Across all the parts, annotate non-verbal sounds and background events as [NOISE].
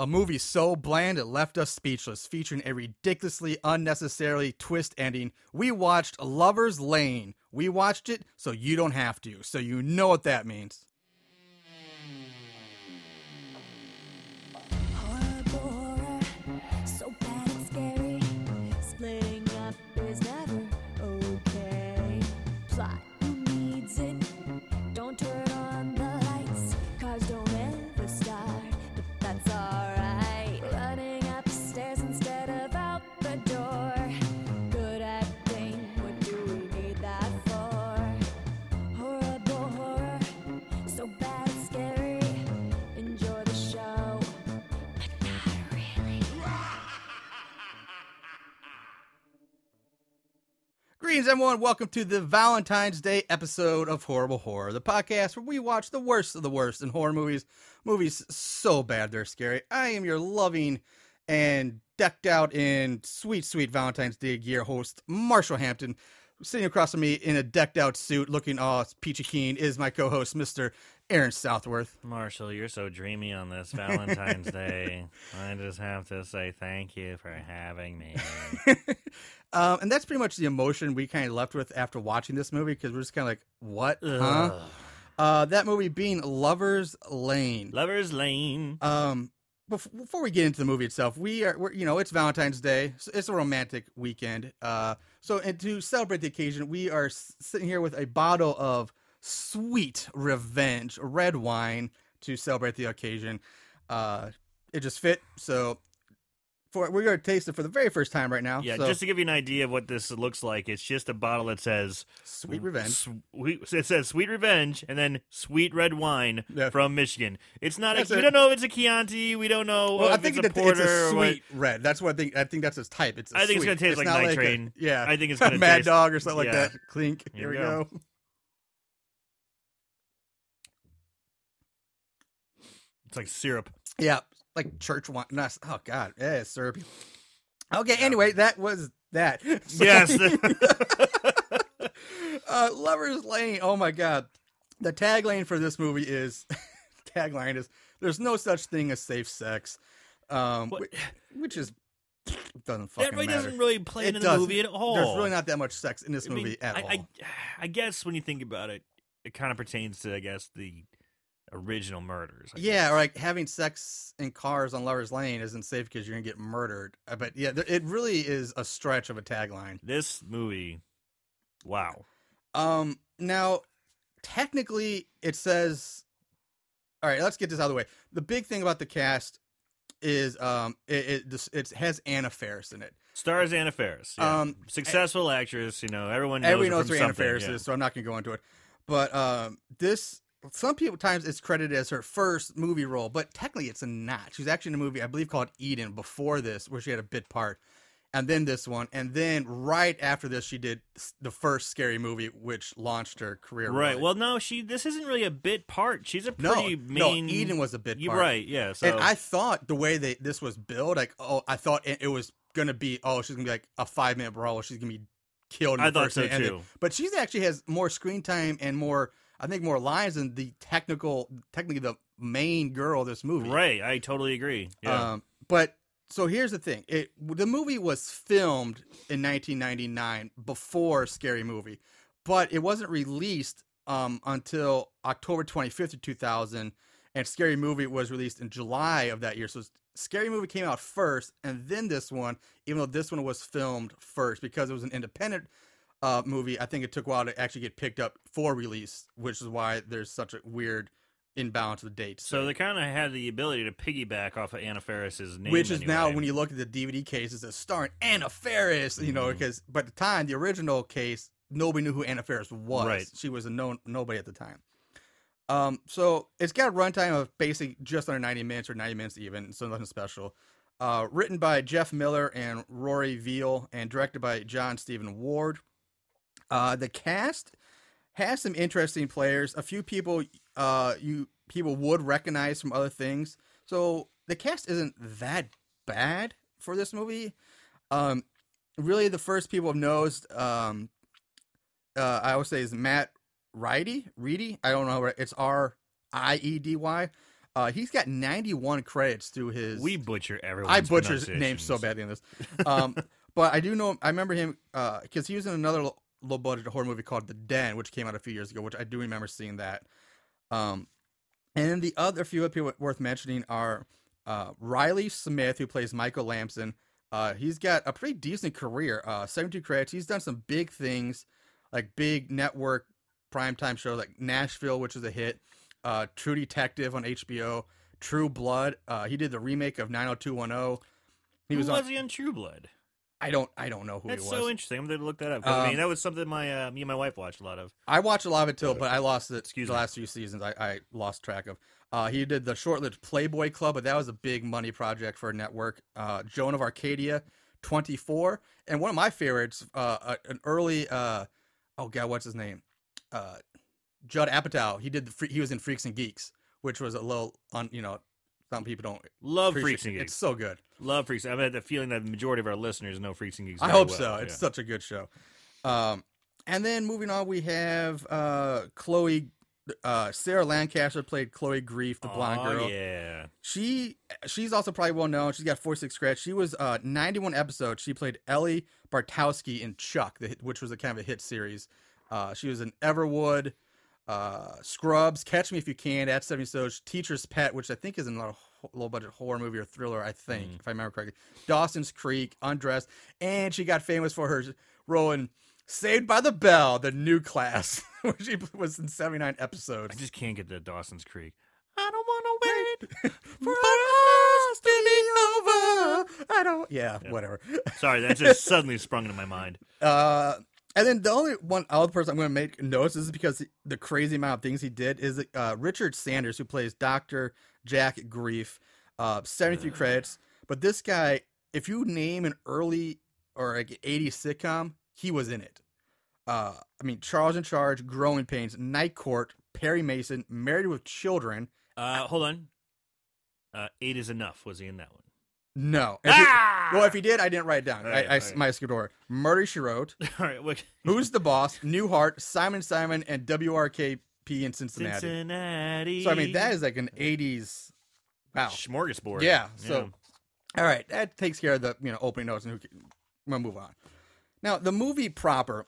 A movie so bland it left us speechless, featuring a ridiculously unnecessarily twist ending. We watched Lover's Lane. We watched it so you don't have to, so you know what that means. Greetings, everyone. Welcome to the Valentine's Day episode of Horrible Horror, the podcast where we watch the worst of the worst in horror movies. Movies so bad they're scary. I am your loving and decked out in sweet, sweet Valentine's Day gear host, Marshall Hampton. Sitting across from me in a decked out suit, looking all peachy keen, is my co host, Mr. Aaron Southworth. Marshall, you're so dreamy on this Valentine's Day. [LAUGHS] I just have to say thank you for having me. [LAUGHS] um, and that's pretty much the emotion we kind of left with after watching this movie because we're just kind of like, what? Huh? Uh, that movie being Lover's Lane. Lover's Lane. Um, bef- before we get into the movie itself, we are, we're, you know, it's Valentine's Day. So it's a romantic weekend. Uh, so and to celebrate the occasion, we are s- sitting here with a bottle of sweet revenge red wine to celebrate the occasion. Uh, it just fit. So for we're gonna taste it for the very first time right now. Yeah, so, just to give you an idea of what this looks like, it's just a bottle that says sweet revenge. Sweet, it says "Sweet Revenge" and then "Sweet Red Wine" Yeah. from Michigan. It's not. A, That's we it. don't know if it's a Chianti. We don't know Well, if I think it's a porter it's a sweet red. That's what I think. I think that's its type. It's. I I think it's gonna taste like Night Train. yeah, I think it's [LAUGHS] gonna Mad taste- Dog or something yeah. like that. Clink. Here, Here we we go. go. It's like syrup. Yeah, like church wine. No, oh God, yeah, it's syrupy. Okay. Anyway, that was that. So- [LAUGHS] Yes. [LAUGHS] uh, Lovers Lane. Oh my God, the tagline for this movie is [LAUGHS] tagline is "There's no such thing as safe sex," um, What? whi- which is [SNIFFS] doesn't fucking that really matter. doesn't really play It into the movie at all. There's really not that much sex in this I mean, movie at I, all. I, [SIGHS] I guess when you think about it, it kind of pertains to, I guess, the original murders. I Yeah, guess. or like having sex in cars on Lovers Lane isn't safe because you're gonna get murdered. Uh, But yeah, it really is a stretch of a tagline. This movie, wow. Um, now technically it says, all right, let's get this out of the way. The big thing about the cast is um, it it, it has Anna Faris in it. Stars Anna Faris. yeah. Um, Successful actress, you know, everyone knows Everybody her knows from who Anna Faris yeah. is, so I'm not gonna go into it. But um, this some people times it's credited as her first movie role, but technically it's not. She's actually in a movie I believe called Eden before this, where she had a bit part, and then this one, and then right after this she did the first scary movie, which launched her career. Right. really. Well, no, she. This isn't really a bit part. She's a no, pretty main. no, Eden was a bit part. right? Yeah. So And I thought the way that this was billed, like, oh, I thought it, it was gonna be, oh, she's gonna be like a five minute brawl. She's gonna be killed. In I thought so, minute, and then- too. But she's actually has more screen time and more, I think, more lines than the technical, technically the main girl of this movie. right. I totally agree. Yeah. Um, but so here's the thing: it the movie was filmed in 1999 before Scary Movie, but it wasn't released um, until October 25th of 2000, and Scary Movie was released in July of that year. So Scary Movie came out first, and then this one, even though this one was filmed first because it was an independent uh, movie. I think it took a while to actually get picked up for release, which is why there's such a weird imbalance of the dates. so they kind of had the ability to piggyback off of Anna Faris's name, which is now when you look at the DVD cases, it's starring Anna Faris. You know, Mhm. because but at the time, the original case, nobody knew who Anna Faris was. Right. She was a known nobody at the time. Um, so it's got a runtime of basically just under ninety minutes or ninety minutes even, so nothing special. Uh, written by Geof Miller and Rory Veal, and directed by Jon Steven Ward. Uh, the cast has some interesting players. A few people uh, you people would recognize from other things. So the cast isn't that bad for this movie. Um, really, the first people I've noticed, um, uh, I would say is Matt Riedy. Riedy. I don't know. It's R I E D Y. Uh, he's got 91 credits through his. We butcher everyone's I butcher his name so badly in this. Um, [LAUGHS] but I do know. I remember him because he was in another low budget horror movie called The Den, which came out a few years ago, which I do remember seeing that. Um, and then the other few other people worth mentioning are uh, Riley Smith, who plays Michael Lamson. Uh, he's got a pretty decent career. Uh, 72 credits. He's done some big things, like big network primetime shows like Nashville, which is a hit. Uh, True Detective on HBO. True Blood. Uh, he did the remake of 90210. He Who was was, on. he on True Blood? I don't. I don't know who That's he was. so interesting. I'm going to look that up. 'cause, I Um, mean, that was something my uh, me and my wife watched a lot of. I watched a lot of it too, but I lost it. Excuse the me. last few seasons, I, I lost track of. Uh, he did the short-lived Playboy Club, but that was a big money project for a network. Uh, Joan of Arcadia, 24, and one of my favorites, uh, uh, an early, uh, oh god, what's his name? Uh, Judd Apatow. He did the he was in Freaks and Geeks, which was a little on you know some people don't Love. Freaks and Geeks. It's so good. Love Freaks. I've had the feeling that the majority of our listeners know Freaks and Geeks. I hope well. so. It's Yeah. such a good show. Um, and then moving on, we have uh, Chloe. Uh, Sarah Lancaster played Chloe Grefe, the blonde oh, girl. Yeah. She she's also probably well known. She's got 46 scratch. She was uh 91 episodes. She played Ellie Bartowski in Chuck, the, which was a kind of a hit series. Uh, she was in Everwood, uh, Scrubs, Catch Me If You Can, at 70 episodes, Teacher's Pet, which I think is in a low budget horror movie or thriller. I think, Mm. if I remember correctly, Dawson's Creek, Undressed, and she got famous for her role in Saved by the Bell, the new class, [LAUGHS] where she was in 79 episodes. I just can't get to Dawson's Creek. I don't want to wait. [LAUGHS] for us to be over. I don't. Yeah, whatever. Sorry, that just [LAUGHS] suddenly sprung into my mind. Uh, and then the only one other person I'm going to make notice is because the crazy amount of things he did is uh, Richard Sanders, who plays Doctor Jack Grefe, uh, 73 credits. But this guy, if you name an early or like 80s sitcom, he was in it. Uh, I mean, Charles in Charge, Growing Pains, Night Court, Perry Mason, Married with Children. Uh, hold on. Uh, eight is enough. Was he in that one? No. If he- Ah! well, if he did, I didn't write it down. All I, I, right. have skipped over. Murder She Wrote, [LAUGHS] All right. Who's the Boss, Newhart, Simon Simon, and WKRP in Cincinnati. Cincinnati. So I mean, that is like an '80s. Wow. smorgasbord. Yeah. So, all right, that takes care of the you know opening notes, and who can, we'll move on. Now, the movie proper,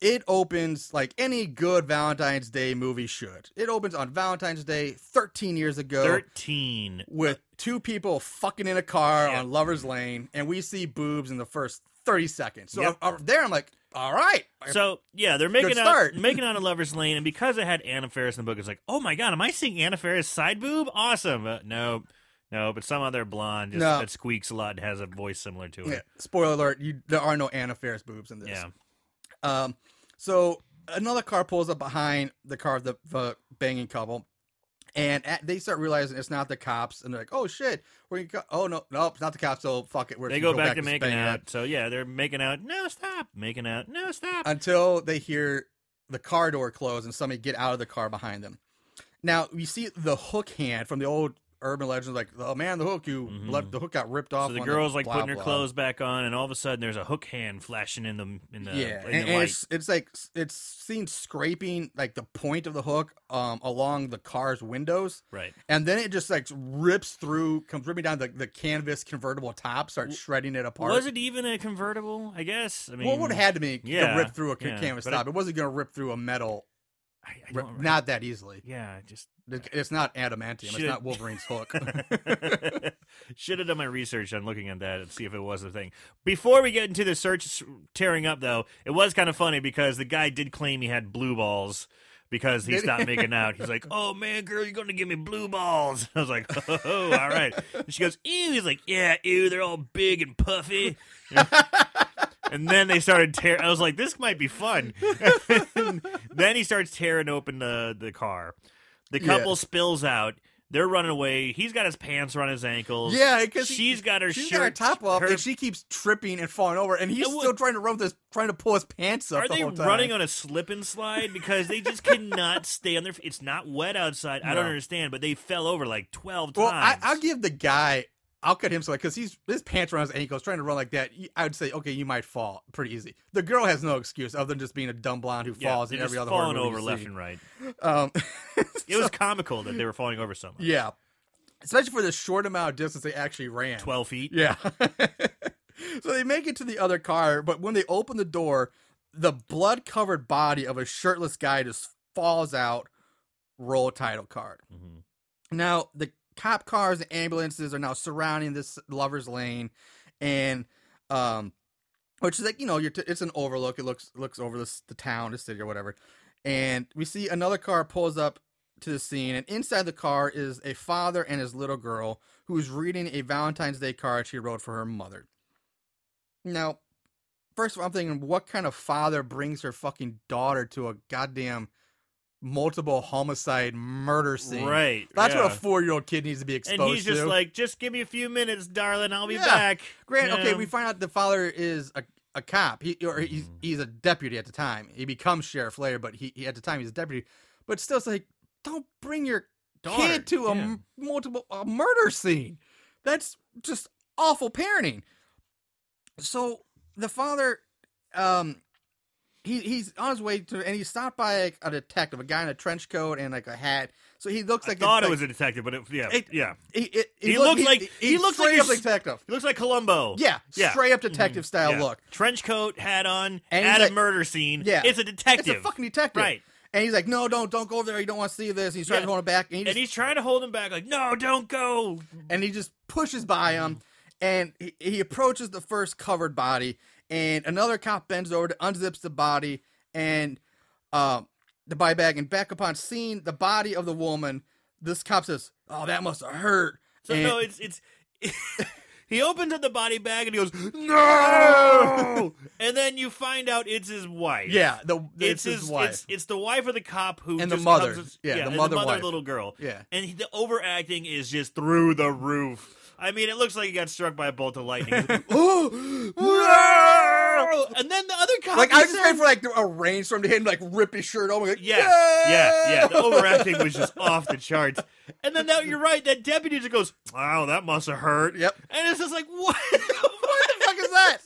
it opens like any good Valentine's Day movie should. It opens on Valentine's Day, 13 years ago, thirteen. with two people fucking in a car on Lovers Lane, and we see boobs in the first 30 seconds. So Yep. uh, there, I'm like, all right. So yeah, they're making out start. [LAUGHS] making out in Lovers Lane, and because it had Anna Faris in the book, it's like, oh my god, am I seeing Anna Faris side boob? Awesome. Uh, no, no, but some other blonde just, No. that squeaks a lot and has a voice similar to it. Yeah, spoiler alert: you, there are no Anna Faris boobs in this. Yeah. Um, so another car pulls up behind the car of the, the banging couple, and at, they start realizing it's not the cops, and they're like, "Oh shit, we're gonna go- oh no, no, it's not the cops." So fuck it, we're They just go gonna back to making banging out. So yeah, they're making out. No, stop. Making out. No, stop. until they hear the car door close and somebody get out of the car behind them. Now we see the hook hand from the old urban legends, like the man, the hook, you Mhm. let the hook got ripped off. so the girl's like blah, putting her blah. clothes back on, and all of a sudden there's a hook hand flashing in the in the yeah, in and, the and it's it's like it's seen scraping like the point of the hook um along the car's windows, right. and then it just like rips through, comes ripping down the, the canvas convertible top, starts shredding it apart. Was it even a convertible? I guess. I mean, well, it would have had to be yeah, to rip through a yeah, canvas top. It, wasn't going to rip through a metal, I, I don't, not that easily. Yeah, just It- It's not adamantium. It's not Wolverine's hook. [LAUGHS] Should have done my research on looking at that and see if it was a thing. Before we get into the search tearing up, though, it was kind of funny because the guy did claim he had blue balls because he stopped making out. He's like, [LAUGHS] "Oh man, girl, you're gonna give me blue balls." [LAUGHS] I was like, "Oh, all right." And she goes, "Ew." He's like, "Yeah, ew. They're all big and puffy." And then they started tearing. I was like, "This might be fun." [LAUGHS] then he starts tearing open the the car. The Yeah. couple spills out. They're running away. He's got his pants around his ankles. yeah, because she's got her she's shirt. got her top off, her- and she keeps tripping and falling over, and he's would- still trying to run this, trying to pull his pants up Are the they whole time. running on a slip and slide because they just cannot stay on their? It's not wet outside. I don't understand, but they fell over like twelve Well, I, times. I'll give the guy. I'll cut him so like because he's his pants around his ankles, trying to run like that. I would say, okay, you might fall pretty easy. The girl has no excuse other than just being a dumb blonde who yeah, falls in every other falling over left see. and right. Um, [LAUGHS] It was comical that they were falling over so much. yeah. especially for the short amount of distance they actually ran. Twelve feet. Yeah. [LAUGHS] so they make it to the other car, but when they open the door, the blood covered body of a shirtless guy just falls out. Roll title card. Mhm. Now the cop cars and ambulances are now surrounding this lovers lane, and um, which is like you know you're t- it's an overlook. It looks looks over the town, the city, or whatever. And we see another car pulls up to the scene, and inside the car is a father and his little girl who is reading a Valentine's Day card she wrote for her mother. Now, first of all, I'm thinking, what kind of father brings her fucking daughter to a goddamn multiple homicide murder scene? Right. That's yeah. what a four year old kid needs to be exposed And he's just to. like, just give me a few minutes, darling. I'll be Yeah. back. Grant, okay, Yeah. we find out the father is a, a cop. He or he's Mm-hmm. he's a deputy at the time. He becomes sheriff later, but he, he at the time he's a deputy. But still, it's like, don't bring your Daughter, kid to a yeah. m- multiple a murder scene. That's just awful parenting. So the father, um, he he's on his way to, and he stopped by like, a detective, a guy in a trench coat and like a hat. So he looks I like thought it's it like- was a detective, but it, yeah, It- yeah. He, it, He look- looks like- he looks like up detective. He looks like Columbo. Yeah, Yeah. straight up detective mm-hmm. style Yeah. look. Trench coat, hat on, And he's at a like- murder scene. Yeah. it's a detective. It's a fucking detective. Right. And he's like, no, don't, don't go over there. You don't want to see this. And he's trying Yeah. to hold him back. And he, just, And he's trying to hold him back, like, no, don't go. and he just pushes by him. Mm-hmm. And he, he approaches the first covered body. And another cop bends over to unzips the body and um, the body bag. And back upon seeing the body of the woman, this cop says, oh, that must have hurt. So And- no, it's it's. [LAUGHS] he opens up the body bag and he goes, no, [LAUGHS] and then you find out it's his wife. yeah, the, It's, it's, his, wife. It's, it's the wife of the cop who And the mother. comes- Yeah, the mother the mother wife. little girl. Yeah. and he, the overacting is just through the roof. I mean, it looks like he got struck by a bolt of lightning. [LAUGHS] oh, and then the other cop, like I was just waiting for like a rainstorm to hit him, like rip his shirt off. Like, Yeah, yeah, yeah. The overacting was just [LAUGHS] off the charts. And then that, you're right. That deputy just goes, "Wow, that must have hurt." Yep. And it's just like, [LAUGHS] what? what the fuck is that?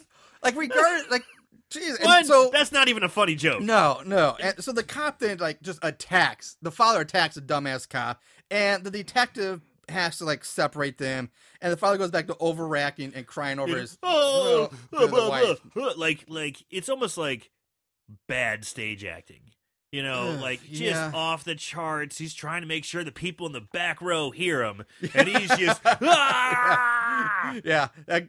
Like regardless, like, jeez. And so that's not even a funny joke. no, no. And so the cop then like just attacks. The father attacks the dumbass cop, and the detective has to like separate them. And the father goes back to overreacting and crying over his [LAUGHS] oh, uh, the wife. blah, [LAUGHS] blah. like like it's almost like bad stage acting. You know, like just yeah. off the charts. He's trying to make sure the people in the back row hear him, [LAUGHS] and he's just ah! yeah, that-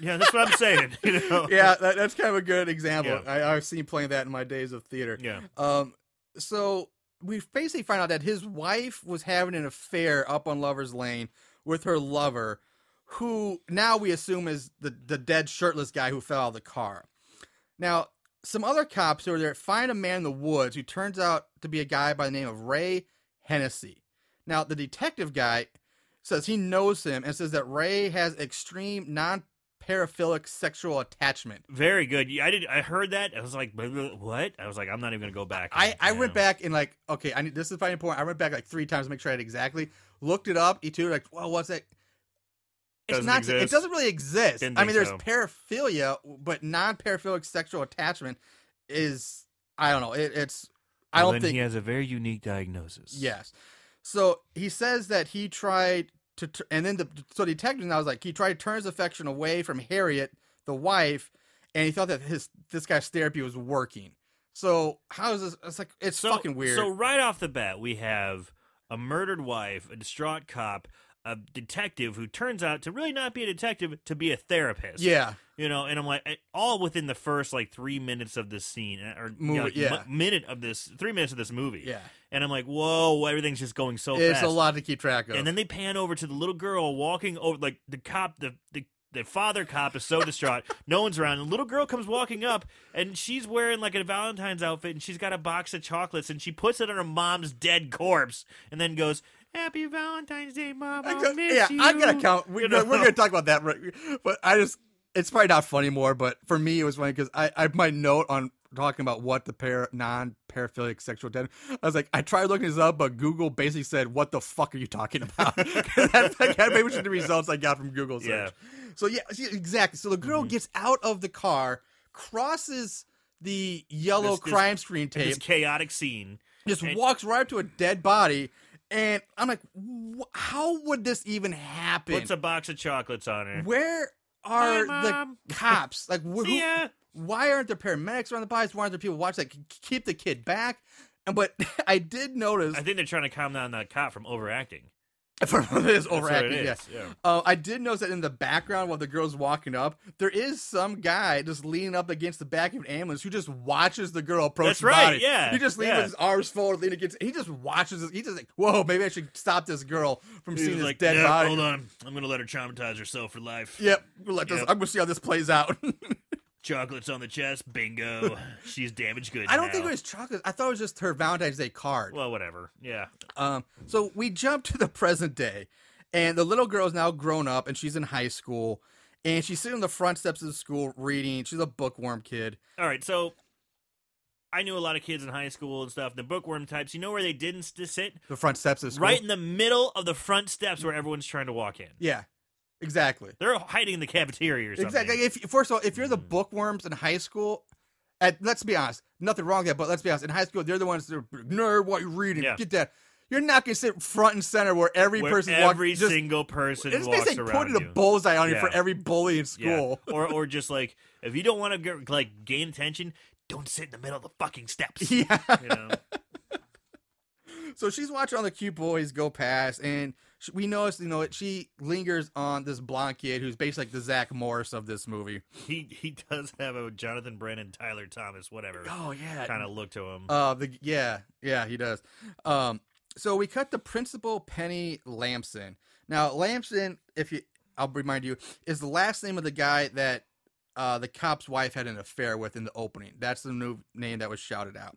yeah. That's what I'm saying. You know, yeah. That, that's kind of a good example. Yeah. I, I've seen playing that in my days of theater. yeah. Um, so we basically find out that his wife was having an affair up on Lover's Lane with her lover, who now we assume is the the dead shirtless guy who fell out of the car. Now, some other cops who are there find a man in the woods who turns out to be a guy by the name of Ray Hennessy. Now, the detective guy says he knows him and says that Ray has extreme non paraphilic sexual attachment. Very good. I did. I heard that. I was like, "Blah, blah, "What?" I was like, "I'm not even gonna go back." I, I went back and like okay, I need, this is finding important. I went back like three times to make sure I had exactly. Looked it up. E2 like, well, what's that? It's Doesn't not. exist. It doesn't really exist. Didn't I mean, there's so. paraphilia, but non-paraphilic sexual attachment is. I don't know. It, it's. I Well, don't think. he has a very unique diagnosis. Yes. So he says that he tried to, and then the so the detective now was like he tried to turn his affection away from Harriet, the wife, and he thought that his this guy's therapy was working. So how is this? It's like it's So, fucking weird. So right off the bat, we have a murdered wife, a distraught cop, a detective who turns out to really not be a detective, to be a therapist. yeah, You know, and I'm like, eh, all within the first like three minutes of this scene, eh, or Movie, you know, like, yeah. mi- minute of this, three minutes of this movie. yeah. And I'm like, whoa, everything's just going so it's fast. a lot to keep track of. And then they pan over to the little girl walking over, like the cop, the the, the father cop is so distraught, [LAUGHS] no one's around. And the little girl comes walking up, and she's wearing like a Valentine's outfit, and she's got a box of chocolates, and she puts it on her mom's dead corpse, and then goes, "Happy Valentine's Day, mom. I I'll go- miss yeah, you." I gotta count. We, You We're gonna talk about that, right? but I just it's probably not funny more. But for me, it was funny because I I my note on talking about what the pair non paraphilic sexual tension. I was like, I tried looking this up, but Google basically said, "What the fuck are you talking about?" That's like maybe which are the results I got from Google search. Yeah. So yeah, see, exactly. So the girl Mhm. gets out of the car, crosses the yellow This- this- crime screen In this tape, chaotic scene. just and- walks right up to a dead body And I'm like, how would this even happen? Puts a box of chocolates on her. Where Hi, are the Mom. cops? Like, wh- who, ya. why aren't there paramedics around the bodies? Why aren't there people watching that c- keep the kid back? And but [LAUGHS] I did notice I think they're trying to calm down that cop from overacting. [LAUGHS] from this overacting, yeah. yeah. Uh, I did notice that in the background while the girl's walking up, there is some guy just leaning up against the back of an ambulance who just watches the girl approach That's the right, body. yeah, He just leans yeah. with his arms forward, leaning against. He just watches. This, he just like, whoa, maybe I should stop this girl from seeing was this like, dead "Yeah, body. hold on. I'm going to let her traumatize herself for life. Yep, let this, Yep. I'm gonna see how this plays out. [LAUGHS] Chocolates on the chest. Bingo. [LAUGHS] She's damaged goods. I don't now. think it was chocolate. I thought it was just her Valentine's Day card. Well, whatever. Yeah. Um, so we jump to the present day, and the little girl is now grown up, and she's in high school, and she's sitting on the front steps of the school reading. She's a bookworm kid. All right. So I knew a lot of kids in high school and stuff. The bookworm types. You know where they didn't sit? The front steps of school. Right in the middle of the front steps where everyone's trying to walk in. Yeah, exactly. They're hiding in the cafeteria or something. Exactly. If first of all, if you're the Mhm. bookworms in high school, at, let's be honest, nothing wrong with that. But let's be honest, in high school, they're the ones that are nerd. What you reading? Yeah. Get that. You're not gonna sit front and center where every Where person every. Just, single person it's walks basically around putting you. a bullseye on you for every bully in Yeah. school. [LAUGHS] or or just like if you don't want to get, like gain attention, don't sit in the middle of the fucking steps. [LAUGHS] Yeah. You know. [LAUGHS] So she's watching all the cute boys go past, and we notice, you know, she lingers on this blonde kid who's basically like the Zach Morris of this movie. He he does have a Jonathan Brennan, Tyler Thomas, whatever Oh yeah, kind of look to him. Uh, the yeah, yeah, he does. Um, so we cut the principal Penny Lamson. Now Lamson, if you, I'll remind you, is the last name of the guy that uh the cop's wife had an affair with in the opening. That's the new name that was shouted out.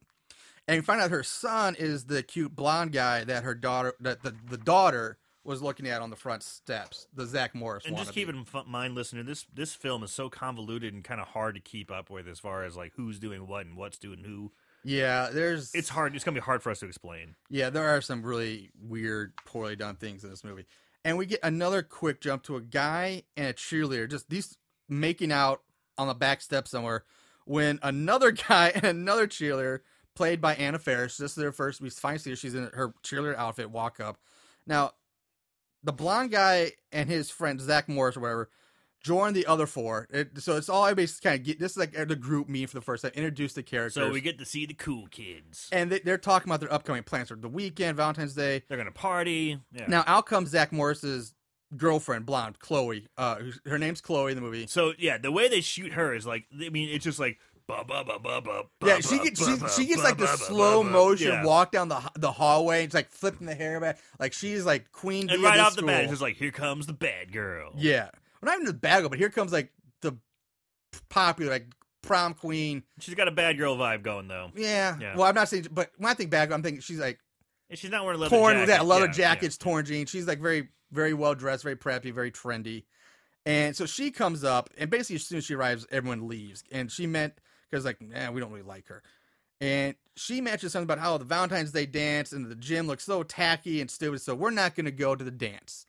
And you find out her son is the cute blonde guy that her daughter, that the, the daughter was looking at on the front steps. The Zach Morris. and just keep in mind, listener, this this film is so convoluted and kind of hard to keep up with as far as like who's doing what and what's doing who. Yeah, there's It's hard. It's gonna be hard for us to explain. Yeah, there are some really weird, poorly done things in this movie. And we get another quick jump to a guy and a cheerleader, just these making out on the back step somewhere, when another [LAUGHS] guy and another cheerleader, played by Anna Faris, this is their first, we finally see her, she's in her cheerleader outfit, walk up. Now, the blonde guy and his friend, Zach Morris or whatever, join the other four. It, so it's all I basically kind of get, this is like the group meeting for the first time, introduce the characters. So we get to see the cool kids. and they, they're talking about their upcoming plans for the weekend, Valentine's Day. They're gonna party. Yeah. Now out comes Zach Morris's girlfriend, blonde Chloe. Uh, her name's Chloe in the movie. So yeah, the way they shoot her is like, I mean, it's just like. Yeah, she gets she, she gets like the slow motion Yeah. walk down the the hallway. It's like flipping the hair back, like she's like queen bee And right off the bat, it's just like, here comes the bad girl. yeah, well, not even the bad girl, but here comes like the popular like prom queen. She's got a bad girl vibe going though. Yeah. Yeah. Well, I'm not saying, but when I think bad girl, I'm thinking she's like And she's not wearing leather torn jacket. that leather Yeah, jackets, torn jeans. She's like very, very well dressed, very preppy, very trendy. And so she comes up, and basically as soon as she arrives, everyone leaves. And she meant because like, nah, we don't really like her. And she mentions something about how the Valentine's Day dance and the gym looks so tacky and stupid, so we're not going to go to the dance.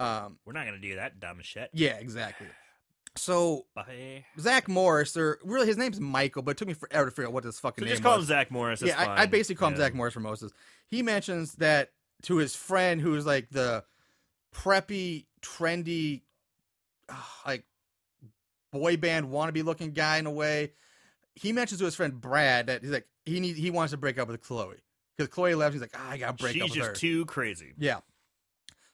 Um, We're not gonna do that dumb shit. yeah, exactly. So Bye. Zach Morris, or really his name's Michael, but it took me forever to figure out what this fucking So name just call was him Zach Morris. Yeah, I, I basically call him Zach Morris for this. He mentions that to his friend who's like the preppy, trendy, like boy band wannabe looking guy in a way. He mentions to his friend Brad that he's like he need, he wants to break up with Chloe because Chloe left. He's like, ah, I gotta break She's up with She's just her. too crazy. Yeah.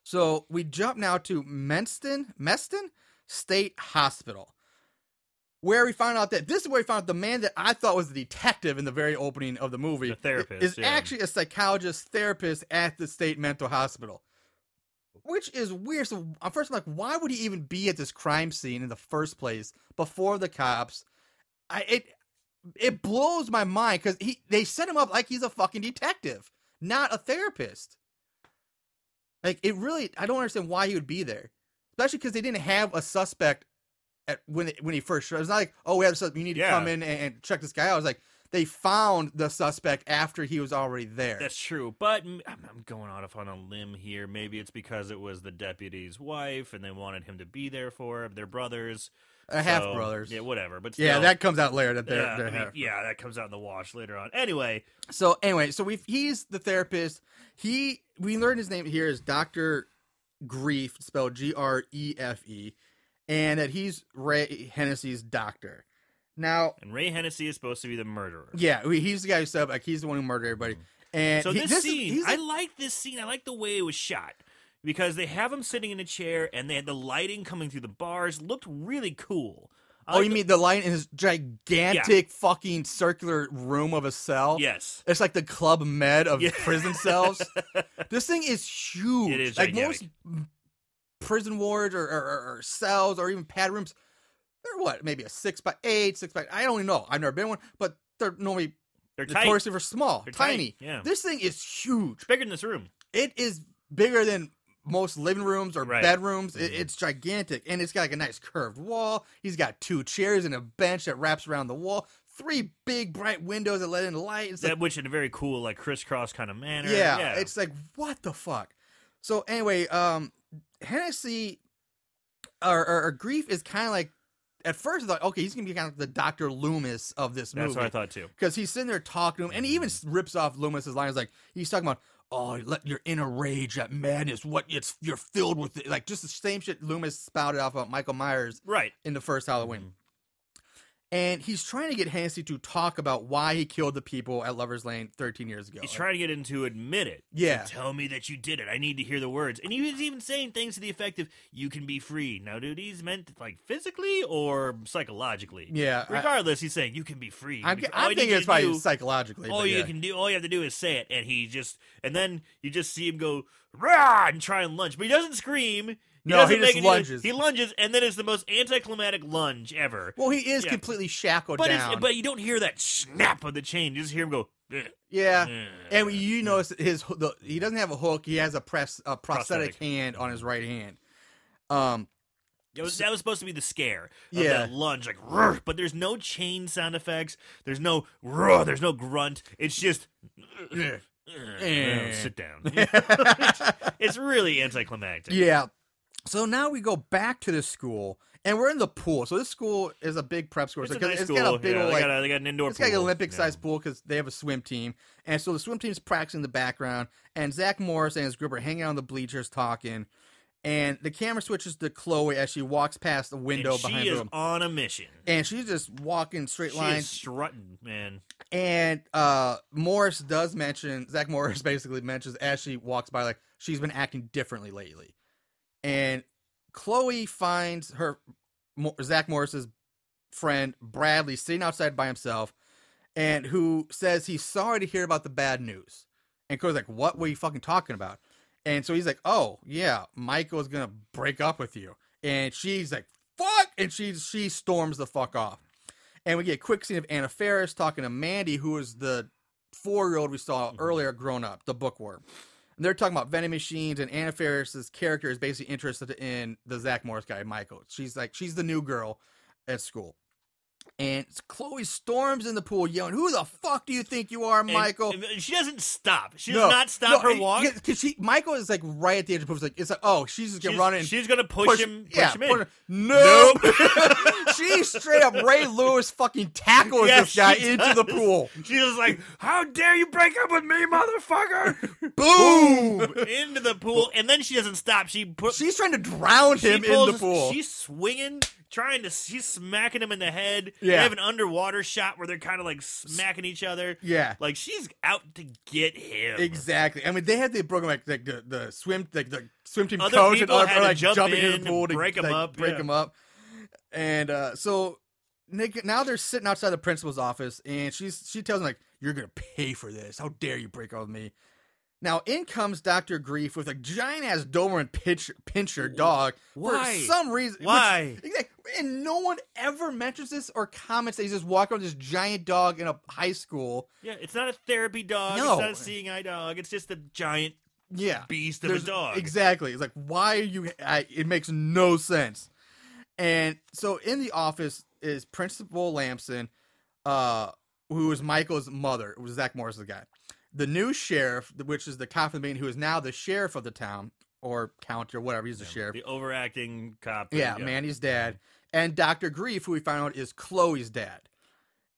So we jump now to Menston, Meston State Hospital, where we find out that this is where we found out the man that I thought was the detective in the very opening of the movie, The therapist, is yeah. actually a psychologist therapist at the state mental hospital. Which is weird. So at first, I'm like, why would he even be at this crime scene in the first place before the cops? I it it blows my mind because he they set him up like he's a fucking detective, not a therapist. Like it really, I don't understand why he would be there, especially because they didn't have a suspect at when it, when he first showed. It's not like, oh, we have a suspect, you need to Yeah. come in and, and check this guy out. I was like, they found the suspect after he was already there. That's true, but I'm, I'm going off on a limb here. Maybe it's because it was the deputy's wife, and they wanted him to be there for him. They're brothers, Uh, half so- brothers. Yeah, whatever. But Yeah, that comes out later that they're, yeah, they're mean, yeah, that comes out in the wash later on. Anyway, So anyway, so we he's the therapist. He we learned his name here is Doctor Grefe, spelled G R E F E, and that he's Ray Hennessy's doctor. Now, and Ray Hennessy is supposed to be the murderer. yeah, he's the guy who said like he's the one who murdered everybody. And So he- this, is- scene, he's I like this scene. I like the way it was shot because they have him sitting in a chair, and they had the lighting coming through the bars. Looked really cool. I oh, like you the- mean the light in his gigantic fucking circular room of a cell? yes? It's like the Club Med of Yeah. prison cells. [LAUGHS] this thing is huge. It is like gigantic. most prison wards or, or, or- cells or even pad rooms. They're what, maybe a six by eight, six by. I don't even know. I've never been one, but they're normally They're notoriously for small, They're tiny. tight, yeah. This thing is huge. It's bigger than this room. It is bigger than most living rooms or Right. bedrooms. It, Mhm. it's gigantic, and it's got like a nice curved wall. He's got two chairs and a bench that wraps around the wall. Three big bright windows that let in light. It's like which in a very cool, like crisscross kind of manner. yeah, it's like what the fuck. So anyway, um, Hennessy or, or, or Grefe is kind of like at first I thought okay he's gonna be kind of the Doctor Loomis of this movie. that's what I thought too. because he's sitting there talking to him and he even Mm-hmm. rips off Loomis's lines like he's talking about oh let your inner rage that madness what it's you're filled with it like just the same shit Loomis spouted off about Michael Myers Right. in the first Halloween. Mm-hmm. And he's trying to get Hennessy to talk about why he killed the people at Lover's Lane 13 years ago. He's trying to get him to admit it. Yeah. So tell me that you did it. I need to hear the words. And he was even saying things to the effect of, you can be free. Now, dude, he's meant like physically or psychologically. Yeah, I- Regardless, he's saying, you can be free. I'm, I'm thinking it's probably do- psychologically. all you yeah. can do, all you have to do is say it, and he just, and then you just see him go rah and try and lunge, but he doesn't scream. No, doesn't he just lunges. He lunges, and then it's the most anticlimactic lunge ever. Well, he is Yeah. completely shackled But down. but you don't hear that snap of the chain. You just hear him go. "Ugh, yeah, ugh." and you eh. notice his the, he doesn't have a hook. He has a press a prosthetic, Prosthetic. hand on his right hand. Um, was, that was supposed to be the scare. Of Yeah. That lunge, like, "Rrr," but there's no chain sound effects. There's no, "Rrr," there's no grunt. It's just, Eh. "Ugh, sit down. [LAUGHS] [LAUGHS] it's really anticlimactic. yeah. So now we go back to the school, and we're in the pool. So this school is a big prep school. It's so a nice it's got a big yeah, old they, like got a, they got an indoor it's pool. got an Olympic Yeah. sized pool because they have a swim team, and so the swim team's practicing in the background, and Zach Morris and his group are hanging out on the bleachers talking, and the camera switches to Chloe as she walks past the window And she behind is them, on a mission. and she's just walking straight She is lines. strutting, man. And uh, Morris does mention Zach Morris [LAUGHS] basically mentions as she walks by like she's been acting differently lately, and Chloe finds her Zach Morris's friend Bradley sitting outside by himself, and who says he's sorry to hear about the bad news. And Chloe's like, "What were you fucking talking about?" And so he's like, "Oh yeah, Michael's gonna break up with you," and she's like, "Fuck!" and she she storms the fuck off. And we get a quick scene of Anna Faris talking to Mandy, who is the four year old we saw mm-hmm. earlier grown up, the bookworm. And they're talking about vending machines, and Anna Faris's character is basically interested in the Zach Morris guy, Michael. She's like, she's the new girl at school. And Chloe storms in the pool yelling, Who the fuck do you think you are, Michael? and she doesn't stop. She No, does not stop no, her walk. Because she, Michael is like right at the edge of the pool. It's like, it's like, oh, she's just gonna She's, run in. she's gonna push, him, push yeah, him push No, [LAUGHS] she straight up Ray Lewis fucking tackles Yeah, this guy into the pool. She's just like, "How dare you break up with me, motherfucker!" [LAUGHS] Boom! into the pool, and then she doesn't stop. She put, She's trying to drown him in the pool. She's swinging, trying to. She's smacking him in the head. Yeah. They have an underwater shot where they're kind of like smacking each other. yeah, Like she's out to get him. exactly. I mean, they had the broken like, like the, the swim like the swim team Other coach and people other to like jump jumping in in the pool to break 'em like, up, break yeah. him up. And uh, so Nick, now they're sitting outside the principal's office, and she's she tells him like, "You're gonna pay for this. How dare you break up with me?" Now in comes Doctor Grefe with a giant ass Doberman pinscher, pinscher dog Why? for some reason. which- Why? exact- and no one ever mentions this or comments that he's just walking around with this giant dog in a high school. Yeah, it's not a therapy dog. No. It's not a seeing eye dog. It's just a giant Yeah, beast of There's- a dog. Exactly. It's like why are you? I, it makes no sense. And so in the office is Principal Lamson, uh, who is Michael's mother, It was Zach Morris, the guy. The new sheriff, which is the cop in the beginning, who is now the sheriff of the town or county or whatever. He's the sheriff. The overacting cop. Yeah, Mandy's dad. And Dr. Grefe, who we find out is Chloe's dad.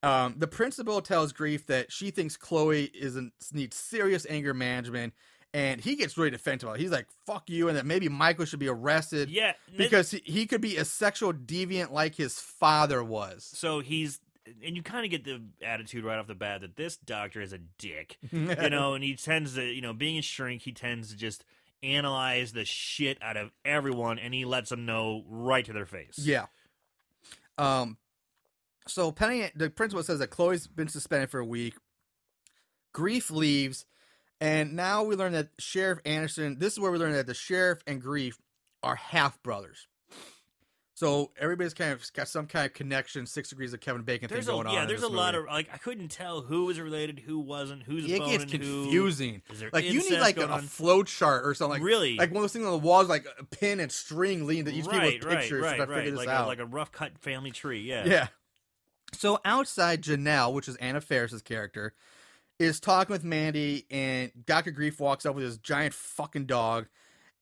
Um, the principal tells Grefe that she thinks Chloe isn't needs serious anger management, and he gets really defensive. about it. He's like, "Fuck you," and that maybe Michael should be arrested Yeah, because he, he could be a sexual deviant like his father was. so he's and you kind of get the attitude right off the bat that this doctor is a dick, [LAUGHS] you know, and he tends to, you know, being a shrink, he tends to just analyze the shit out of everyone, and he lets them know right to their face. Yeah. Um. So Penny, the principal says that Chloe's been suspended for a week. Grefe leaves, and now we learn that Sheriff Anderson. This is where we learn that the sheriff and Grefe are half brothers. So everybody's kind of got some kind of connection, six degrees of Kevin Bacon There's thing a going on. yeah, there's a this lot of like I couldn't tell who was related, who wasn't, who's It gets confusing. There Like you need like a, a flow chart or something. Like, Really? Like one of those things on the walls, like a pin and string leading to each right, people's pictures. right, to right, figure right. this Like out. a, like a rough cut family tree. Yeah. Yeah. So outside, Janelle, which is Anna Faris's character, is talking with Mandy, and Doctor Grefe walks up with his giant fucking dog,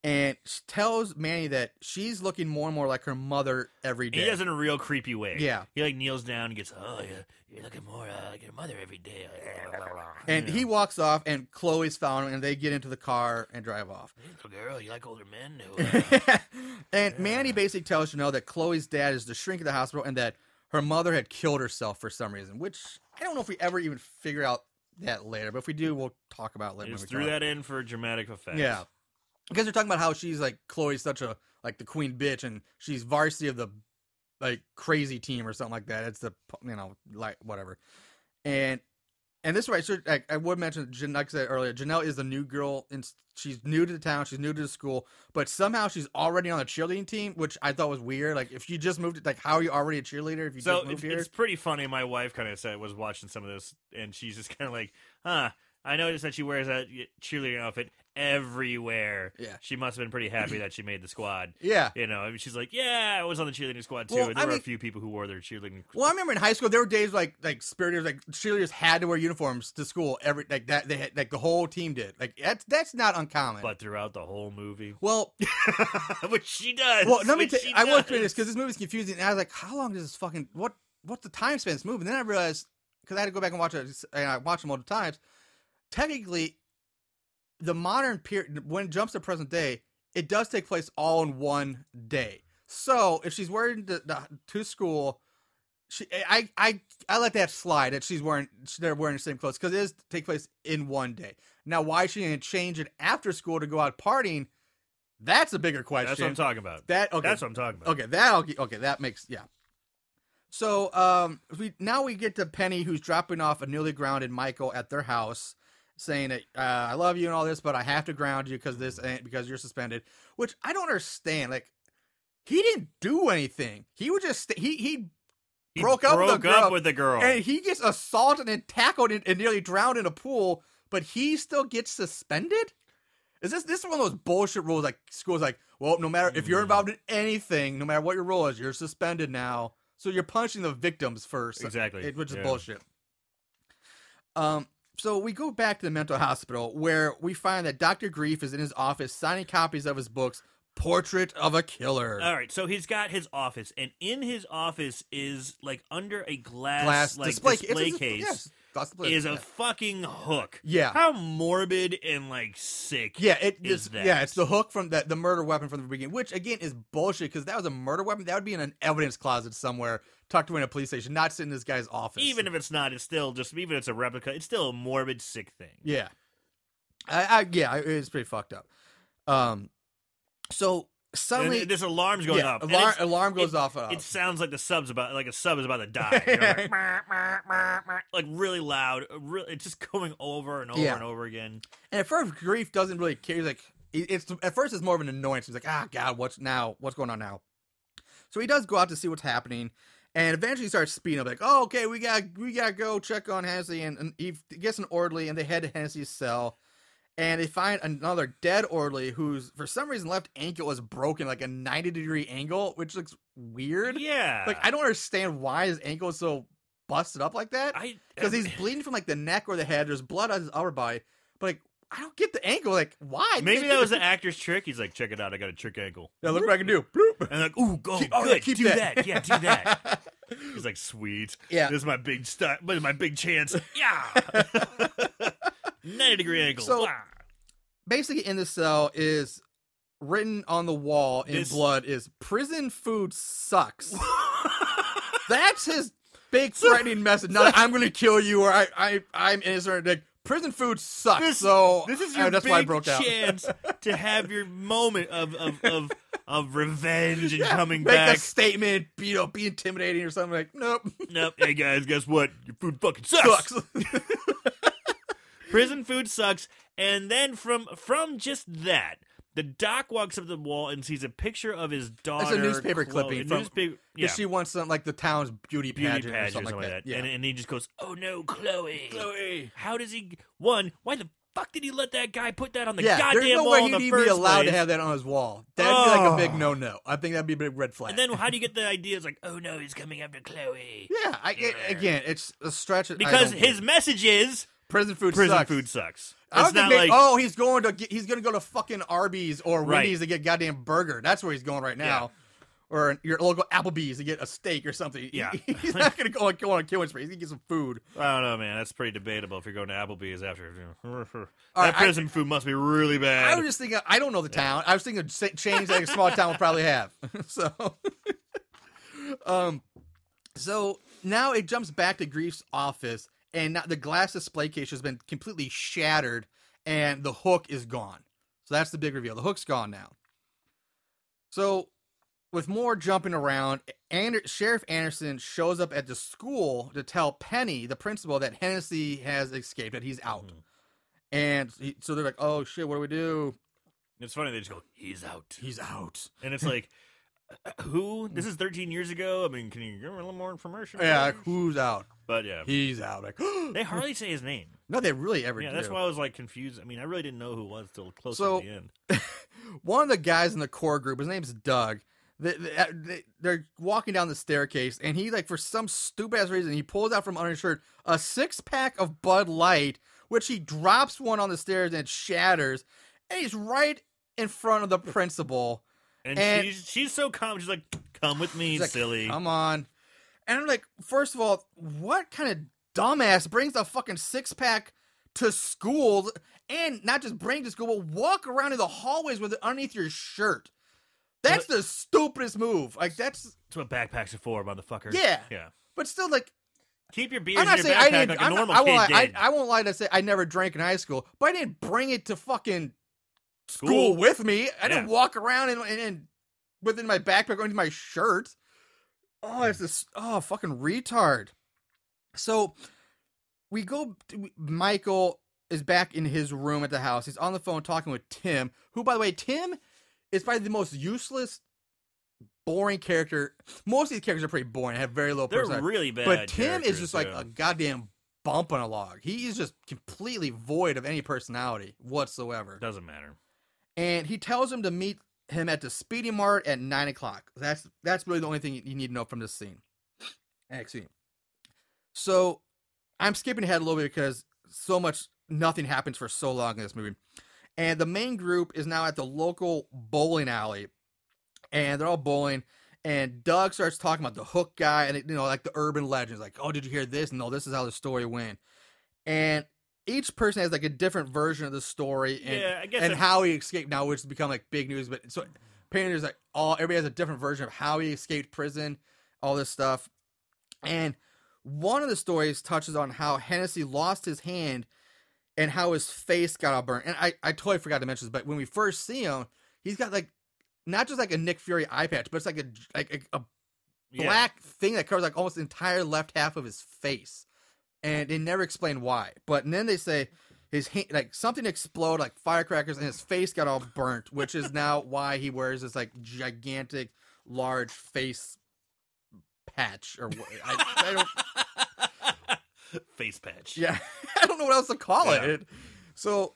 and she tells Manny that she's looking more and more like her mother every day. He does it in a real creepy way. Yeah. He like kneels down and gets, oh, you're, you're looking more uh, like your mother every day. [LAUGHS] and You he walks off, and Chloe's found him, and they get into the car and drive off. Little girl, you like older men? Who, uh, [LAUGHS] and Manny basically tells Janelle that Chloe's dad is the shrink of the hospital, and that her mother had killed herself for some reason. Which I don't know if we ever even figure out that later, but if we do, we'll talk about it later. just threw that in for dramatic effect. Yeah, because they're talking about how she's like Chloe's such a like the queen bitch, and she's varsity of the like crazy team or something like that. It's the you know like whatever, and and this is right. So I, I would mention, like I said earlier, Janelle is the new girl, and she's new to the town. She's new to the school, but somehow she's already on the cheerleading team, which I thought was weird. Like if you just moved, like how are you already a cheerleader if you So just moved it's, here? it's pretty funny. My wife kind of said was watching some of this, and she's just kind of like, "Huh." I noticed that she wears that cheerleading outfit everywhere. Yeah. She must have been pretty happy that she made the squad. [LAUGHS] Yeah. You know, I mean, she's like, "Yeah, I was on the cheerleading squad too." Well, and there I were a few people who wore their cheerleading. Well, I remember in high school there were days like like spiriters like cheerleaders had to wear uniforms to school every like that they had like the whole team did like that's that's not uncommon. but throughout the whole movie, well, [LAUGHS] which she does. well, let me. she I was curious this because this movie's confusing, and I was like, how long does this fucking what what's the time span of this movie? And then I realized because I had to go back and watch it, and I watched it multiple times. Technically, the modern period when it jumps to present day, it does take place all in one day. So if she's wearing the, the to school, she I I I let that slide that she's wearing they're wearing the same clothes because it is take place in one day. Now, why she didn't change it after school to go out partying? That's a bigger question. That's what I'm talking about. That okay. That's what I'm talking about. Okay, that okay, okay, that makes yeah. So um, we now we get to Penny, who's dropping off a newly grounded Michael at their house, saying that uh, I love you and all this, but I have to ground you because this ain't because you're suspended. Which I don't understand. Like he didn't do anything. He would just st- he he He broke up with broke the girl, up with the girl. and he gets assaulted and tackled and, and nearly drowned in a pool, but he still gets suspended. Is this this is one of those bullshit rules? Like schools, like, well, no matter if Mm. you're involved in anything, no matter what your role is, you're suspended now. So you're punishing the victims first, Exactly, which is yeah. bullshit. Um, so we go back to the mental hospital where we find that Doctor Grefe is in his office signing copies of his books, Portrait of a Killer. All right, so he's got his office, and in his office is like under a glass, Glass like display, display, a- case display- is a yeah. fucking hook. Yeah. How morbid and like sick. Yeah, it is is. that? Yeah, it's the hook from that the murder weapon from the beginning, which again is bullshit because that was a murder weapon. That would be in an evidence closet somewhere, tucked away in a police station, not sitting in this guy's office. Even if it's not, it's still just even if it's a replica. It's still a morbid, sick thing. yeah, I, I yeah, it's pretty fucked up. Um, so And suddenly, this alarm's going yeah, up. alarm, alarm goes it- off. uh, It sounds like the sub's about like a sub is about to die. You know, like, [LAUGHS] like really loud. Really, it's just going over and over Yeah. and over again. And at first, Grefe doesn't really care. He's like, it's at first it's more of an annoyance. He's like, ah, God, what's now? What's going on now? So he does go out to see what's happening, and eventually starts speeding up. Like, oh, okay, we got we got to go check on Hennessy, and, and he gets an orderly, and they head to Hennessy's cell, and they find another dead orderly who's for some reason left ankle is broken, like a ninety degree angle, which looks weird. Yeah, Like I don't understand why his ankle is so busted up like that because he's um, [SIGHS] bleeding from like the neck or the head. There's blood on his upper body, but like I don't get the ankle. Like why? maybe that [LAUGHS] was the actor's trick. He's like, check it out, I got a trick ankle. Yeah, look what I can do. And like, ooh, go, Keep- oh, good, yeah, keep do that. that. yeah, do that. [LAUGHS] He's like, sweet, Yeah. this is my big stunt, but my big chance, [LAUGHS] yeah, ninety degree angle. So- Wah. Basically, in the cell is written on the wall in This- blood is prison food sucks. [LAUGHS] That's his big threatening message. Not I'm going to kill you or I I I'm innocent. Like prison food sucks. This- so this is uh, your that's big why I broke out. chance to have your moment of of of, of revenge and [LAUGHS] Yeah, coming make back. a statement, you know, be intimidating or something. Like nope, Nope. Hey guys, guess what? Your food fucking [LAUGHS] sucks. sucks. Prison food sucks. And then from from just that, the doc walks up to the wall and sees a picture of his daughter. It's a newspaper Chloe- clipping a from- newspaper, yeah, she wants something like the town's beauty beauty pageant, pageant or something, like that. Yeah. And, and he just goes, "Oh no, Chloe! Chloe. How does he? One, why the fuck did he let that guy put that on the yeah, goddamn there's no wall way he'd the even be allowed to have that on his wall. That'd be like a big ah. Oh. no no. I think that'd be a big red flag. And then how do you get the idea? It's like, oh no, he's coming after Chloe. yeah, I, it- again, it's a stretch. Because his message is prison food sucks. prison sucks. food sucks. I It's don't not think like they, oh he's going to get, he's going to go to fucking Arby's or Right. Wendy's to get goddamn burger. That's where he's going right now. Or your local Applebee's to get a steak or something. Yeah. [LAUGHS] he's not going to go, go on a killing spree. He's going to get some food. I don't know, man. That's pretty debatable if you're going to Applebee's after. [LAUGHS] that right, I- prison food must be really bad. I was just thinking. I don't know the town. I was thinking of sa- chains that a small town would probably have. [LAUGHS] so, um, so now it jumps back to Grefe's office, and now the glass display case has been completely shattered, and the hook is gone. So that's the big reveal. The hook's gone now. So, with more jumping around, Ander- Sheriff Anderson shows up at the school to tell Penny, the principal, that Hennessy has escaped, that he's out. Mm-hmm. And he, so they're like, "Oh shit, what do we do?" it's funny they just go, "He's out," He's out. and it's like, [LAUGHS] who? This is 13 years ago. I mean, can you give me a little more information? Yeah, like, who's out? but yeah, He's out. Like, [GASPS] they hardly say his name. no, they really ever Yeah, do. that's why I was like confused. I mean, I really didn't know who it was till close So- to the end. [LAUGHS] One of the guys in the core group, his name's Doug. They, they, uh, they, they're walking down the staircase, and he like for some stupid ass reason he pulls out from under his shirt a six pack of Bud Light, which he drops one on the stairs and it shatters, and he's right in front of the principal. And, and- she's she's so calm. She's like, "Come with me, like, silly." Come on. And I'm like, first of all, what kind of dumbass brings a fucking six pack to school and not just bring to school, but walk around in the hallways with it underneath your shirt? That's the stupidest move. Like that's That's what backpacks are for, motherfucker. Yeah. yeah. but still like Keep your beer I'm in not your saying backpack I didn't like a I'm not- normal I, won't kid. I, I won't lie to say I never drank in high school, but I didn't bring it to fucking school, School. with me. I didn't walk around and, and, and within my backpack or into my shirt. Oh, it's this oh fucking retard. So we go. Michael is back in his room at the house. He's on the phone talking with Tim, who, by the way, Tim is probably the most useless, boring character. Most of these characters are pretty boring. Have very low They're personality. really bad. But Tim is just like a goddamn bump on a log. He is just completely void of any personality whatsoever. doesn't matter. And he tells him to meet him at the Speedy Mart at nine o'clock. That's that's really the only thing you need to know from this scene. Eh, Actually, so I'm skipping ahead a little bit because so much nothing happens for so long in this movie. And the main group is now at the local bowling alley, and they're all bowling. And Doug starts talking about the hook guy and you know like the urban legends, like oh did you hear this? No, this is how the story went. And each person has like a different version of the story and Yeah, I guess and if- how he escaped now, which has become like big news. But so apparently there's like all everybody has a different version of how he escaped prison, all this stuff. And one of the stories touches on how Hennessy lost his hand and how his face got all burnt. And I, I totally forgot to mention this, but when we first see him, he's got like not just like a Nick Fury eye patch, but it's like a like a, a Yeah. black thing that covers like almost the entire left half of his face, and they never explain why. But and then they say his hand, like something exploded, like firecrackers, and his face got all burnt, which is now [LAUGHS] why he wears this like gigantic, large face patch or? I, I don't. [LAUGHS] Face patch. Yeah, [LAUGHS] I don't know what else to call Yeah. it. So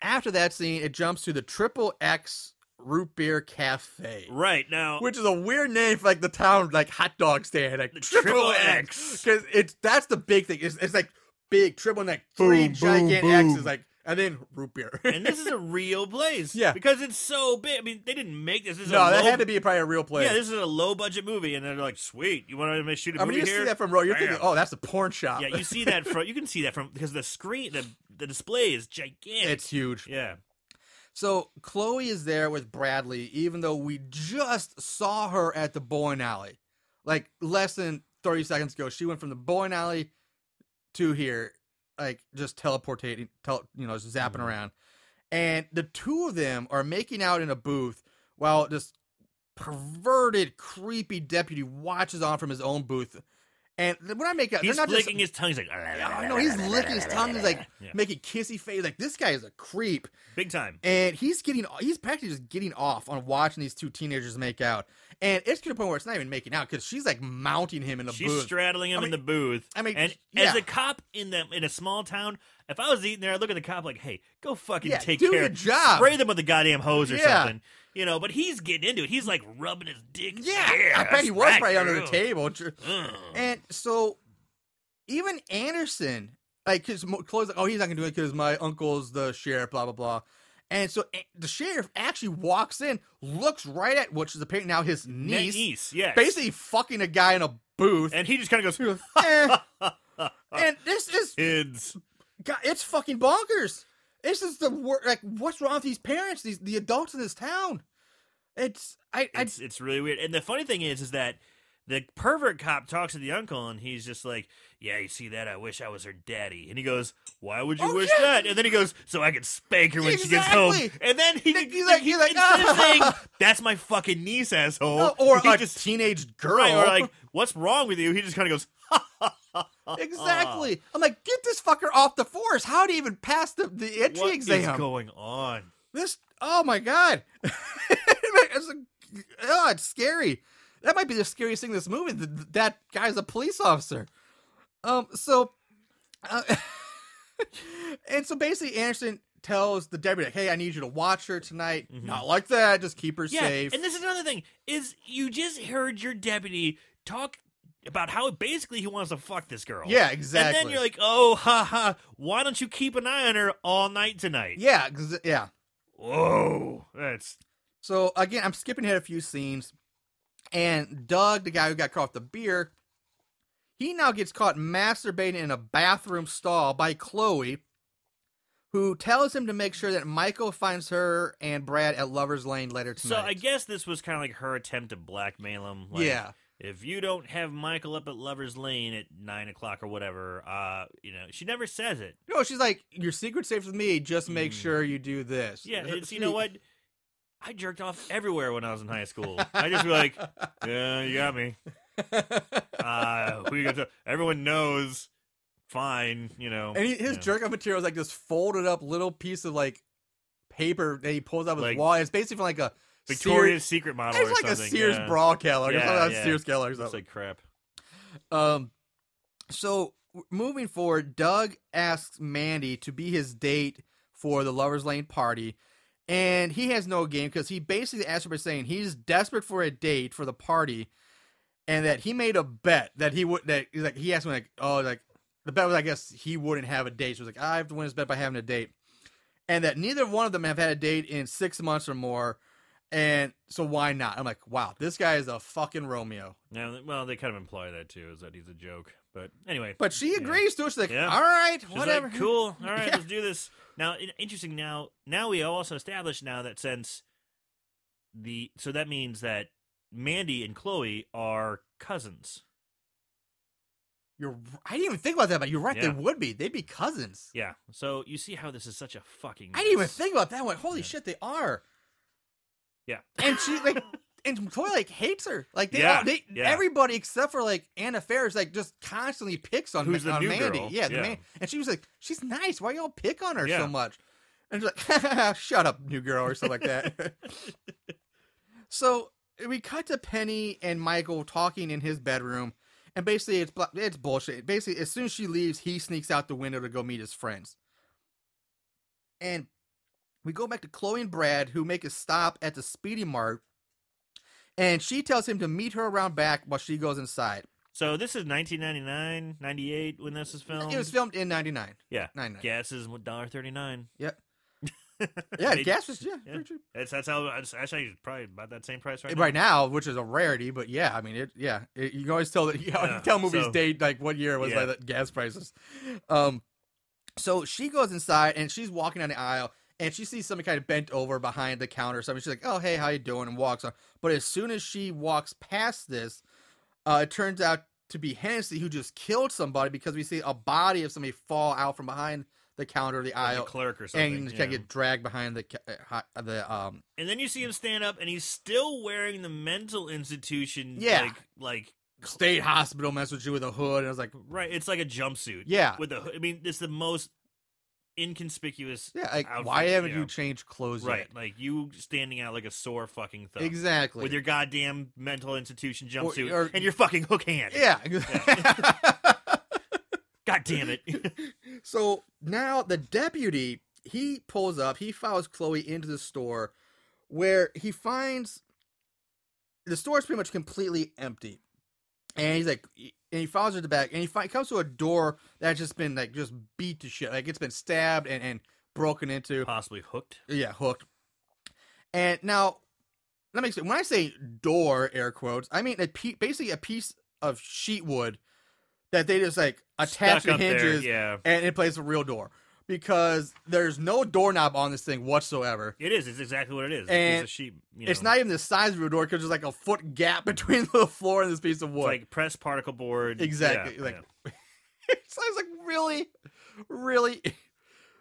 after that scene, it jumps to the triple X Root Beer Cafe. Right now, Which is a weird name for like the town like hot dog stand, like triple X, because it's that's the big thing. It's, it's like big triple like three Boom, gigantic boom. X's, like and then root beer. [LAUGHS] and this is a real place. Yeah. because it's so big. I mean, they didn't make this. this is no, that had to be probably a real place. Yeah, this is a low budget movie, and they're like, "Sweet, you want to shoot a I mean, movie you here?" see that from row. You're Bam. thinking, oh, that's a porn shop. yeah, you see that from. You can see that from because the screen, the the display is gigantic. it's huge. yeah, So Chloe is there with Bradley, even though we just saw her at the bowling alley, like less than thirty seconds ago. She went from the bowling alley to here, like just teleportating, tel- you know, zapping Mhm. around. And the two of them are making out in a booth while this perverted, creepy deputy watches on from his own booth. And when I make out, he's they're not just his tongue. He's like, I know he's licking his tongue. He's like Yeah. making kissy face. Like this guy is a creep big time. and he's getting he's practically just getting off on watching these two teenagers make out and it's to the point where it's not even making out because she's like mounting him in the She's booth straddling him I in the booth. I mean, and yeah. as a cop in the in a small town, if I was eating there, I'd look at the cop like, "Hey, go fucking Yeah, take do care, your job." spray them with a goddamn hose or Yeah. something." You know, but he's getting into it. He's like rubbing his dick. yeah, i bet he was right, probably under the table Ugh. and so even anderson like because chloe's like oh he's not gonna do it because my uncle's the sheriff blah blah blah and so eh, the sheriff actually walks in looks right at which is apparently now his niece niece, yes. basically fucking a guy in a booth and he just kind of goes, Eh. [LAUGHS] and this is "Kids." God, it's fucking bonkers. This is the wor- like, what's wrong with these parents? These the adults in this town. It's I I It's it's really weird. And the funny thing is, is that the pervert cop talks to the uncle, and he's just like, "Yeah, you see that? I wish I was her daddy." And he goes, "Why would you Oh, wish yeah. that?" And then he goes, "So I can spank her when she gets home." And then he, He's like- he's like, [LAUGHS] saying, "That's my fucking niece, asshole," Oh, or he a just teenage girl. right, or like, "What's wrong with you?" He just kind of goes, [LAUGHS] exactly. I'm like, get this fucker off the force. How do he even pass the the entry exam? "What is going on?" This oh my god, [LAUGHS] it's a, oh, it's scary. That might be the scariest thing in this movie. That, that guy's a police officer. Um, so, uh, [LAUGHS] and so basically, Anderson tells the deputy, "Hey, I need you to watch her tonight. Mhm. Not like that. Just keep her Yeah, safe." and this is another thing: is you just heard your deputy talk about how basically he wants to fuck this girl. yeah, exactly. And then you're like, oh, ha ha, why don't you keep an eye on her all night tonight? yeah, yeah. Whoa. That's. So again, I'm skipping ahead a few scenes, and Doug, the guy who got caught with the beer, he now gets caught masturbating in a bathroom stall by Chloe, who tells him to make sure that Michael finds her and Brad at Lovers Lane later tonight. So I guess this was kind of like her attempt to blackmail him. Like, yeah, If you don't have Michael up at Lover's Lane at nine o'clock or whatever, uh, you know, she never says it. no, she's like, your secret's safe with me. Just make Mm. sure you do this. Yeah, it's, you know what? I jerked off everywhere when I was in high school. I just be like, [LAUGHS] yeah, you got me. [LAUGHS] Uh, who you got to? Everyone knows. Fine, you know. And he, his jerk off material is like this folded up little piece of like paper that he pulls out of his Like wall. It's basically from like a Victoria's Sears, Secret model it's or like a. Sears yeah. bra catalog. Yeah, it's like yeah. Sears or Looks something. like crap. Um, so moving forward, Doug asks Mandy to be his date for the Lovers Lane party, and he has no game because he basically asked her by saying he's desperate for a date for the party, and that he made a bet that he would that he's like he asked me like oh like the bet was I guess he wouldn't have a date. So he was like I have to win this bet by having a date, and that neither one of them have had a date in six months or more. And so why not? I'm like, wow, this guy is a fucking Romeo. Now, well, they kind of imply that too, is that he's a joke. But anyway, But she agrees to it. She's like, Yeah. all right, She's whatever. like, cool. All [LAUGHS] right, Yeah. let's do this. Now, interesting. Now, now we also established now that since the so that means that Mandy and Chloe are cousins. You're. I didn't even think about that, but you're right. Yeah. They would be. They'd be cousins. Yeah. So you see how this is such a fucking. I didn't even think about that. one. holy Yeah. shit, they are. Yeah. And she like, [LAUGHS] and Chloe like hates her. Like they, Yeah, all, they yeah. everybody except for like Anna Faris like just constantly picks on, Who's the on new Mandy. girl. Yeah, the Yeah. man. And she was like, she's nice. Why y'all pick on her Yeah. so much? And she's like, [LAUGHS] shut up, new girl, or something like that. [LAUGHS] so we cut to Penny and Michael talking in his bedroom, and basically it's it's bullshit. Basically, as soon as she leaves, he sneaks out the window to go meet his friends. And we go back to Chloe and Brad, who make a stop at the Speedy Mart, and she tells him to meet her around back while she goes inside. So this is 1999, 98 when this is filmed. It was filmed in '99. yeah. 99. Gas is $1.39. Yep. [LAUGHS] Yeah, They- gas was yeah, yeah. pretty cheap. That's that's how it's actually probably about that same price right, right now, which is a rarity, but yeah, I mean, it. Yeah, it, you can always tell that [LAUGHS] you can Yeah, tell movies so- date like what year it was by Yeah. the gas prices. Um, so she goes inside and she's walking down the aisle and she sees somebody kind of bent over behind the counter or something. She's like, "Oh, hey, how you doing?" and walks on. But as soon as she walks past this, uh, it turns out to be Hennessy who just killed somebody because we see a body of somebody fall out from behind the counter of the now. Like a aisle. clerk or something. And yeah. kind of get dragged behind the uh, the um And then you see him stand up, and he's still wearing the mental institution. Yeah. like like state hospital mess with you with a hood. And I was like, right. It's like a jumpsuit. yeah, with the. I mean, it's the most inconspicuous. Yeah, like outfit, why haven't you you changed clothes Right, yet? like you standing out like a sore fucking thumb. Exactly. With your goddamn mental institution jumpsuit or- and your fucking hook hand. yeah. [LAUGHS] [LAUGHS] God damn it. [LAUGHS] so now the deputy he pulls up. He follows Chloe into the store, where he finds the store is pretty much completely empty, and he's like, and he follows her to the back, and he comes to a door that's just been like just beat to shit, like it's been stabbed and and broken into. Possibly hooked. Yeah, hooked. And now, let me explain. When I say door, air quotes, I mean a pe- basically a piece of sheet wood that they just like attach Stuck to up there, hinges Yeah. and it plays a real door because there's no doorknob on this thing whatsoever. It is. It's exactly what it is. And it's a sheep. You know, It's not even the size of a door because there's like a foot gap [LAUGHS] between the floor and this piece of It's wood. like pressed particle board. Exactly, Yeah, like- yeah. [LAUGHS] so I was like, really, really. [LAUGHS]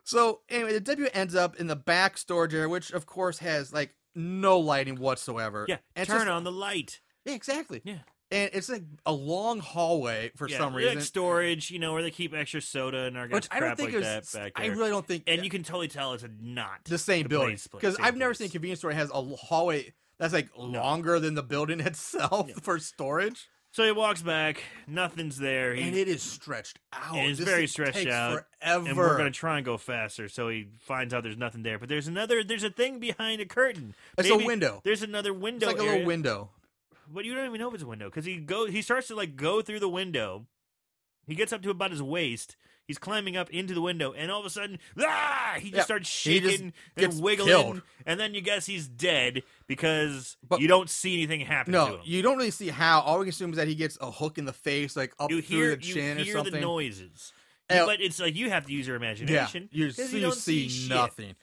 So anyway, the W ends up in the back storage area, which of course has like no lighting whatsoever. yeah. And Turn just- on the light. Yeah, exactly. Yeah. And it's like a long hallway for yeah, some like reason, storage, you know, where they keep extra soda and which organic I don't think like is. that back there. I really don't think. and you can totally tell it's a not the same the building place- place- because I've never seen a convenience store that has a hallway that's like longer than the building [LAUGHS] itself Yeah. for storage, So he walks back. Nothing's there. He, and it is stretched out. It is This very stretched out, forever. and we're gonna try and go faster. So he finds out there's nothing there, but there's another. There's a thing behind a curtain. It's Maybe a window. There's another window. It's like a area, little window. But you don't even know if it's a window because he go. He starts to like go through the window. He gets up to about his waist. He's climbing up into the window, and all of a sudden, ah! He just Yeah, starts just shaking gets and wiggling, killed. and then you guess he's dead because But- you don't see anything happen to No, him. you don't really see how. All we can assume is that he gets a hook in the face, like up you through the chin you or hear something. the noises, And- but it's like you have to use your imagination. you, see, you you don't see see nothing,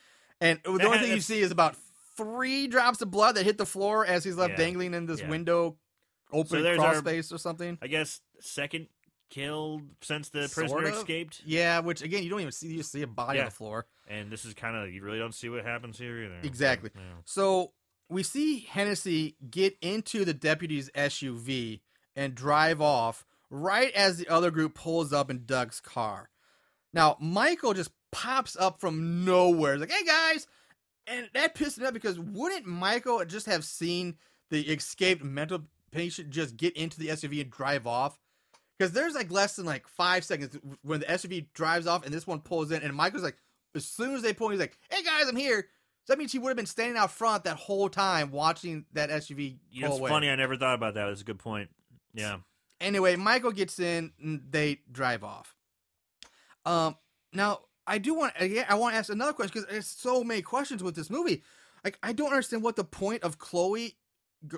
and the That- only thing you see is about three drops of blood that hit the floor as he's left Yeah, dangling in this yeah. window, open there's cross our- space or something. I guess second kill since the Sort prisoner of. escaped, Yeah, which again you don't even see. You just see a body on the floor. and this is kind of you really don't see what happens here either. Exactly. Yeah. So we see Hennessy get into the deputy's SUV and drive off right as the other group pulls up in Doug's car. Now, Michael just pops up from nowhere. He's like, hey guys! And that pissed me off because wouldn't Michael just have seen the escaped mental patient just get into the SUV and drive off? Because there's like less than like five seconds when the SUV drives off and this one pulls in, and Michael's like, as soon as they pull, in, he's like, "Hey guys, I'm here." So that means he would have been standing out front that whole time watching that SUV You know, it's away. funny. I never thought about that. That's a good point. Yeah. Anyway, Michael gets in, and they drive off. Um, now I do want, uh, again, I want to ask another question because there's so many questions with this movie. Like, I don't understand what the point of Chloe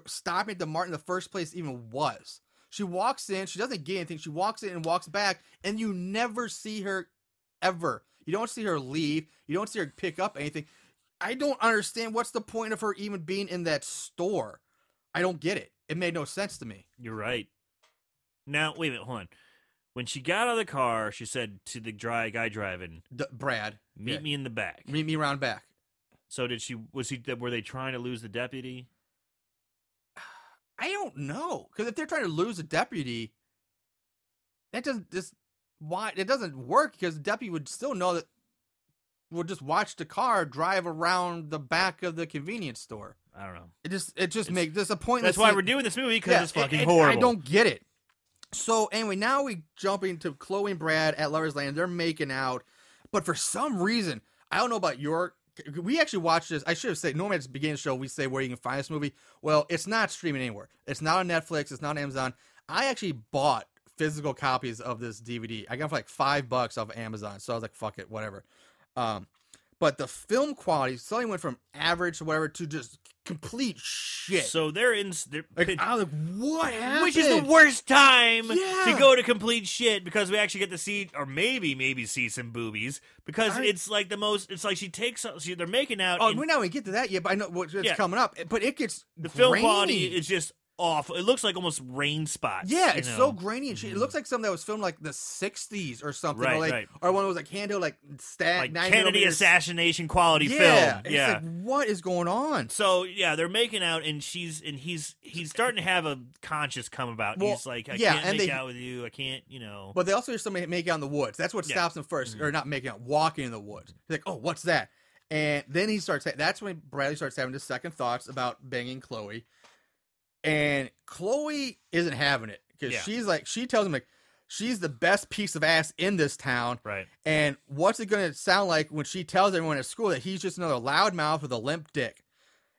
stopping the Martin in the first place even was. She walks in, she doesn't get anything. She walks in and walks back, and you never see her ever. You don't see her leave. You don't see her pick up anything. I don't understand what's the point of her even being in that store. I don't get it. It made no sense to me. You're right. Now, wait a minute, hold on. When she got out of the car, she said to the dry guy driving, D- Brad, "Meet Yeah. me in the back." meet me around back. So did she? Was he? Were they trying to lose the deputy? I don't know because if they're trying to lose a deputy, that doesn't just why it doesn't work because the deputy would still know that would just watch the car drive around the back of the convenience store. I don't know. It just it just It's- makes this a pointless. That's why scene. we're doing this movie because Yeah, it's fucking and- and horrible. I don't get it. So anyway, now we jumping to Chloe and Brad at Lovers Lane. They're making out, but for some reason, I don't know about your we actually watched this. I should have said normally at the beginning of the show we say where you can find this movie. Well, it's not streaming anywhere. It's not on Netflix. It's not on Amazon. I actually bought physical copies of this DVD. I got for like five bucks off of Amazon. So I was like, fuck it, whatever. Um, but the film quality suddenly went from average to whatever to just complete shit. So they're in. They're, like, I was like, what happened? which is the worst time Yeah. to go to complete shit because we actually get to see, or maybe maybe see some boobies because I- it's like the most. It's like she takes. She, they're making out. Oh, and we're not to get to that yet, but I know what's Yeah. coming up. But it gets the film grainy. quality is just awful. It looks like almost rain spots. Yeah, it's know? so grainy and shit. It mm-hmm. looks like something that was filmed like the '60s or something, Right, or like, right. or one that was like handheld, like stat like Kennedy assassination quality yeah, film. it's Yeah. like what is going on? so yeah, they're making out, and she's and he's he's starting to have a conscious come about. Well, he's like, I yeah, can't and make they- out with you. I can't, you know. But they also hear somebody make out in the woods. That's what Yeah. stops him 1st or mm-hmm. not making out, walking in the woods. He's like, "Oh, what's that?" And then he starts. That's when Bradley starts having his second thoughts about banging Chloe, and Chloe isn't having it because Yeah. she's like, she tells him like, she's the best piece of ass in this town. right. And what's it going to sound like when she tells everyone at school that he's just another loudmouth with a limp dick?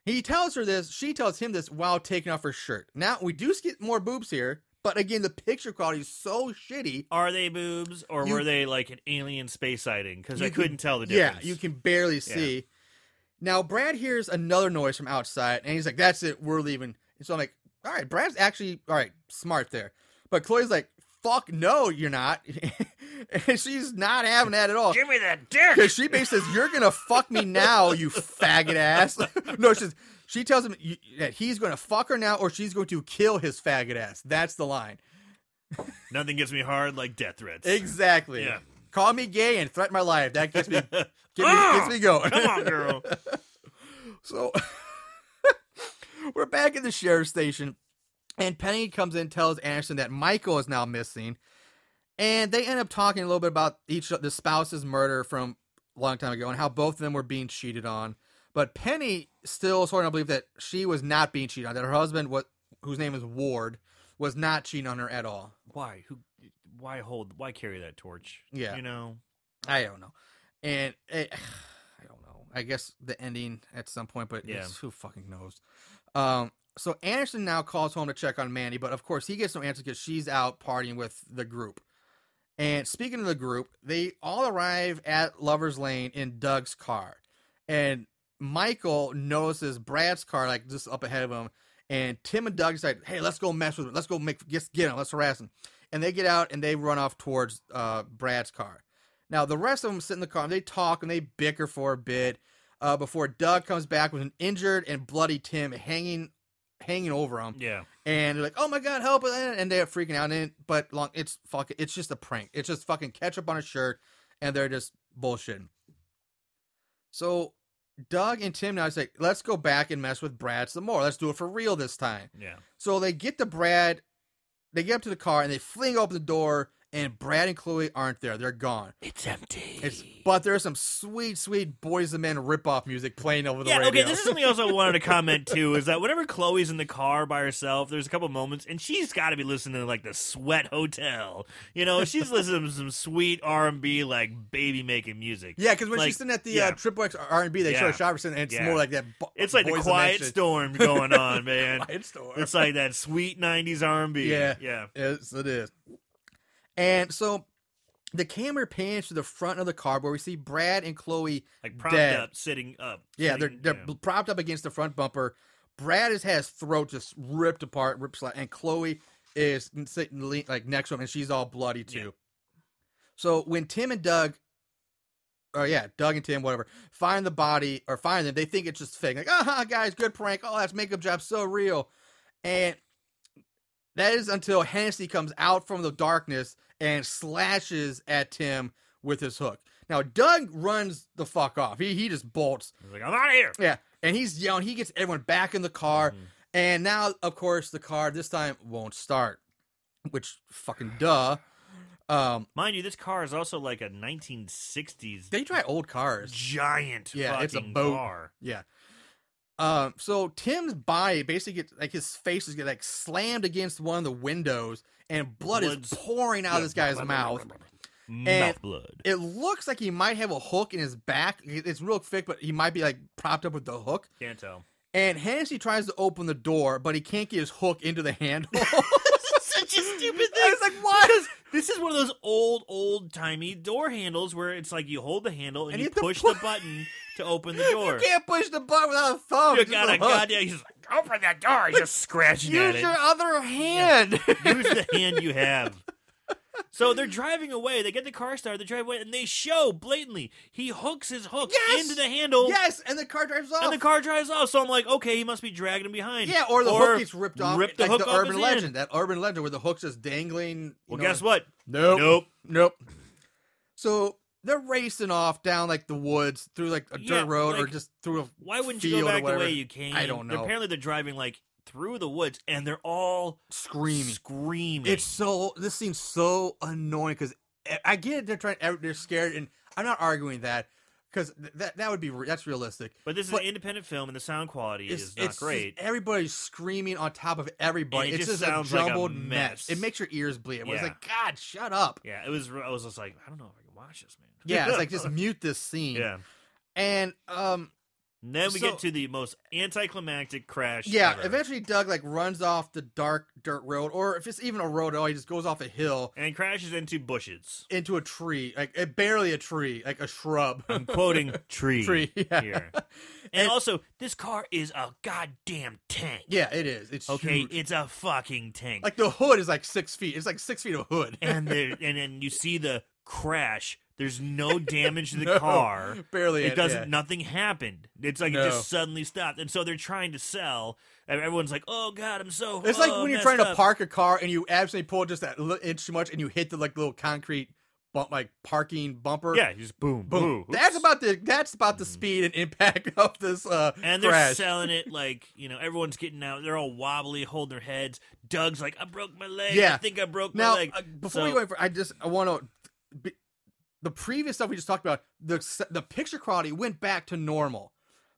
He tells her this. She tells him this while taking off her shirt. Now we do get more boobs here, but again, the picture quality is so shitty. Are they boobs or You- were they like an alien space sighting? Because I can- couldn't tell the difference. Yeah, you can barely see. Now Brad hears another noise from outside, and he's like, "That's it, we're leaving." And so I'm like, "All right, Brad's actually all right, smart there." But Chloe's like, "Fuck no, you're not," [LAUGHS] and she's not having that at all. Give me that dick. Because she basically says, "You're gonna fuck me now, you faggot ass." [LAUGHS] no, she says, she tells him that he's gonna fuck her now, or she's going to kill his faggot ass. That's the line. Nothing gets me hard like death threats. Exactly. Yeah. Call me gay and threaten my life. That gets me, [LAUGHS] get me, Ah! gets me going. Come on, girl. So [LAUGHS] we're back at the sheriff's station, and Penny comes in and tells Anderson that Michael is now missing. And they end up talking a little bit about each the spouse's murder from a long time ago and how both of them were being cheated on. But Penny still sort of believe that she was not being cheated on, that her husband, what whose name is Ward, was not cheating on her at all. Why? Who? Why hold? Why carry that torch? Yeah. You know. I don't know. And eh, it, [SIGHS] I don't know. I guess the ending at some point, but Yeah. who fucking knows? Um, so Anderson now calls home to check on Mandy, but of course he gets no answer because she's out partying with the group. And speaking of the group, they all arrive at Lover's Lane in Doug's car. And Michael notices Brad's car like just up ahead of him. And Tim and Doug decide, hey, let's go mess with him. Let's go make get, get him. Let's harass him. And they get out and they run off towards uh, Brad's car. Now the rest of them sit in the car and they talk and they bicker for a bit uh, before Doug comes back with an injured and bloody Tim hanging hanging over him Yeah. and they're like, "Oh my god, help!" and they're freaking out. And but long, it's fucking, it's just a prank. It's just fucking ketchup on a shirt, and they're just bullshitting. So Doug and Tim now say, "Let's go back and mess with Brad some more. Let's do it for real this time." Yeah. So they get to Brad, they get up to the car, and they fling open the door, and Brad and Chloe aren't there. They're gone. It's empty. It's but there's some sweet, sweet Boyz II Men ripoff music playing over the yeah, radio. okay. This is something else I wanted to comment too. Is that whenever Chloe's in the car by herself, there's a couple moments, and she's got to be listening to like the Sweat Hotel. You know, she's listening to some sweet R and B, like baby making music. Yeah, because when Like, she's sitting at the yeah. uh, Triple X R and B, they show Yeah. Sharperson, and it's Yeah. more like that. It's like the Boyz II quiet storm going on, man. [LAUGHS] Quiet storm. It's like that sweet '90s R&B. Yeah. yeah. Yes, it is. And so the camera pans to the front of the car where we see Brad and Chloe. Like propped Dead. up, sitting up. Yeah, they're they're you know. propped up against the front bumper. Brad has had his throat just ripped apart, ripped and Chloe is sitting like next to him, and she's all bloody too. Yeah. So when Tim and Doug, or yeah, Doug and Tim, whatever, find the body or find them, they think it's just fake. Like, ah, guys, good prank. Oh, that's makeup job so real, and that is until Hennessy comes out from the darkness and slashes at Tim with his hook. Now Doug runs the fuck off. He he just bolts. He's like, I'm out of here. Yeah, and he's yelling. He gets everyone back in the car, Mhm. and now, of course, the car this time won't start. Which fucking [SIGHS] duh. Um, Mind you, this car is also like a 1960s they try old cars. giant Yeah, fucking it's a boat. car. Yeah. Um. So Tim's body basically gets like his face is get like slammed against one of the windows, and blood Blood's- is pouring out of this guy's mouth. Mouth blood. It looks like he might have a hook in his back. It's real thick, but he might be like propped up with the hook. Can't tell. And Hennessy tries to open the door, but he can't get his hook into the handle. [LAUGHS] Such a stupid thing. I was like, why? Because this is one of those old, old timey door handles where it's like you hold the handle and, And you, you have to push pu- the button to open the door. You can't push the button without a thumb. You got a goddamn. He's like, open that door. He's just scratching at it. Use your other hand. Use the [LAUGHS] hand you have. So they're driving away. They get the car started. They drive away, and they show blatantly he hooks his hook Yes! into the handle, yes, and the car drives off. and the car drives off. So I'm like, okay, he must be dragging him behind. yeah, or the hook gets ripped off. Rip the like hook the urban legend. hand. That urban legend where the hook's just dangling. you Well, know, guess what? Nope. Nope. Nope. So they're racing off down like the woods through like a dirt Yeah, road or just through a Why wouldn't you go back the way you came? I don't know. Apparently, they're driving like through the woods, and they're all screaming. screaming. It's so this seems so annoying because eh, I get it. They're trying. Eh, they're scared, and I'm not arguing that because that that would be re- that's realistic. but this is but an independent film, and the sound quality is not great. Everybody's screaming on top of everybody. And it it's just just, sounds a like a jumbled mess. It makes your ears bleed. It was like, God, shut up. yeah, it was. I was just like, I don't know if I can watch this, man. Yeah, it's like [LAUGHS] just mute this scene. yeah. And um, And then we So- get to the most anticlimactic crash. yeah. ever. Eventually, Doug like runs off the dark dirt road, or if it's even a road at all, he just goes off a hill and crashes into bushes. into a tree, like uh, barely a tree, like a shrub. I'm quoting [LAUGHS] tree, Tree, yeah. here. [LAUGHS] And, also, this car is a goddamn tank. yeah, it is. It's Okay, huge. it's a fucking tank. Like the hood is like six feet. It's like six feet of hood. and [LAUGHS] there, and then you see the crash. There's no [LAUGHS] damage to the No, car. barely. It doesn't. yeah. Nothing happened. It's like it just suddenly stopped, and so they're trying to sell. And everyone's like, "Oh God, I'm so." It's like oh, when you're trying to park a car and you absolutely pull just that little inch too much and you hit the like little concrete bump, like parking bumper. Yeah, you just boom, Boom. boom. That's about the that's about the speed and impact [LAUGHS] of this uh And they're crash. selling it [LAUGHS] like you know everyone's getting out. They're all wobbly, holding their heads. Doug's like, "I broke my leg. Yeah. I think I broke now, my leg." uh, before So- we go in for, I just I want to. The previous stuff we just talked about, the the picture quality went back to normal,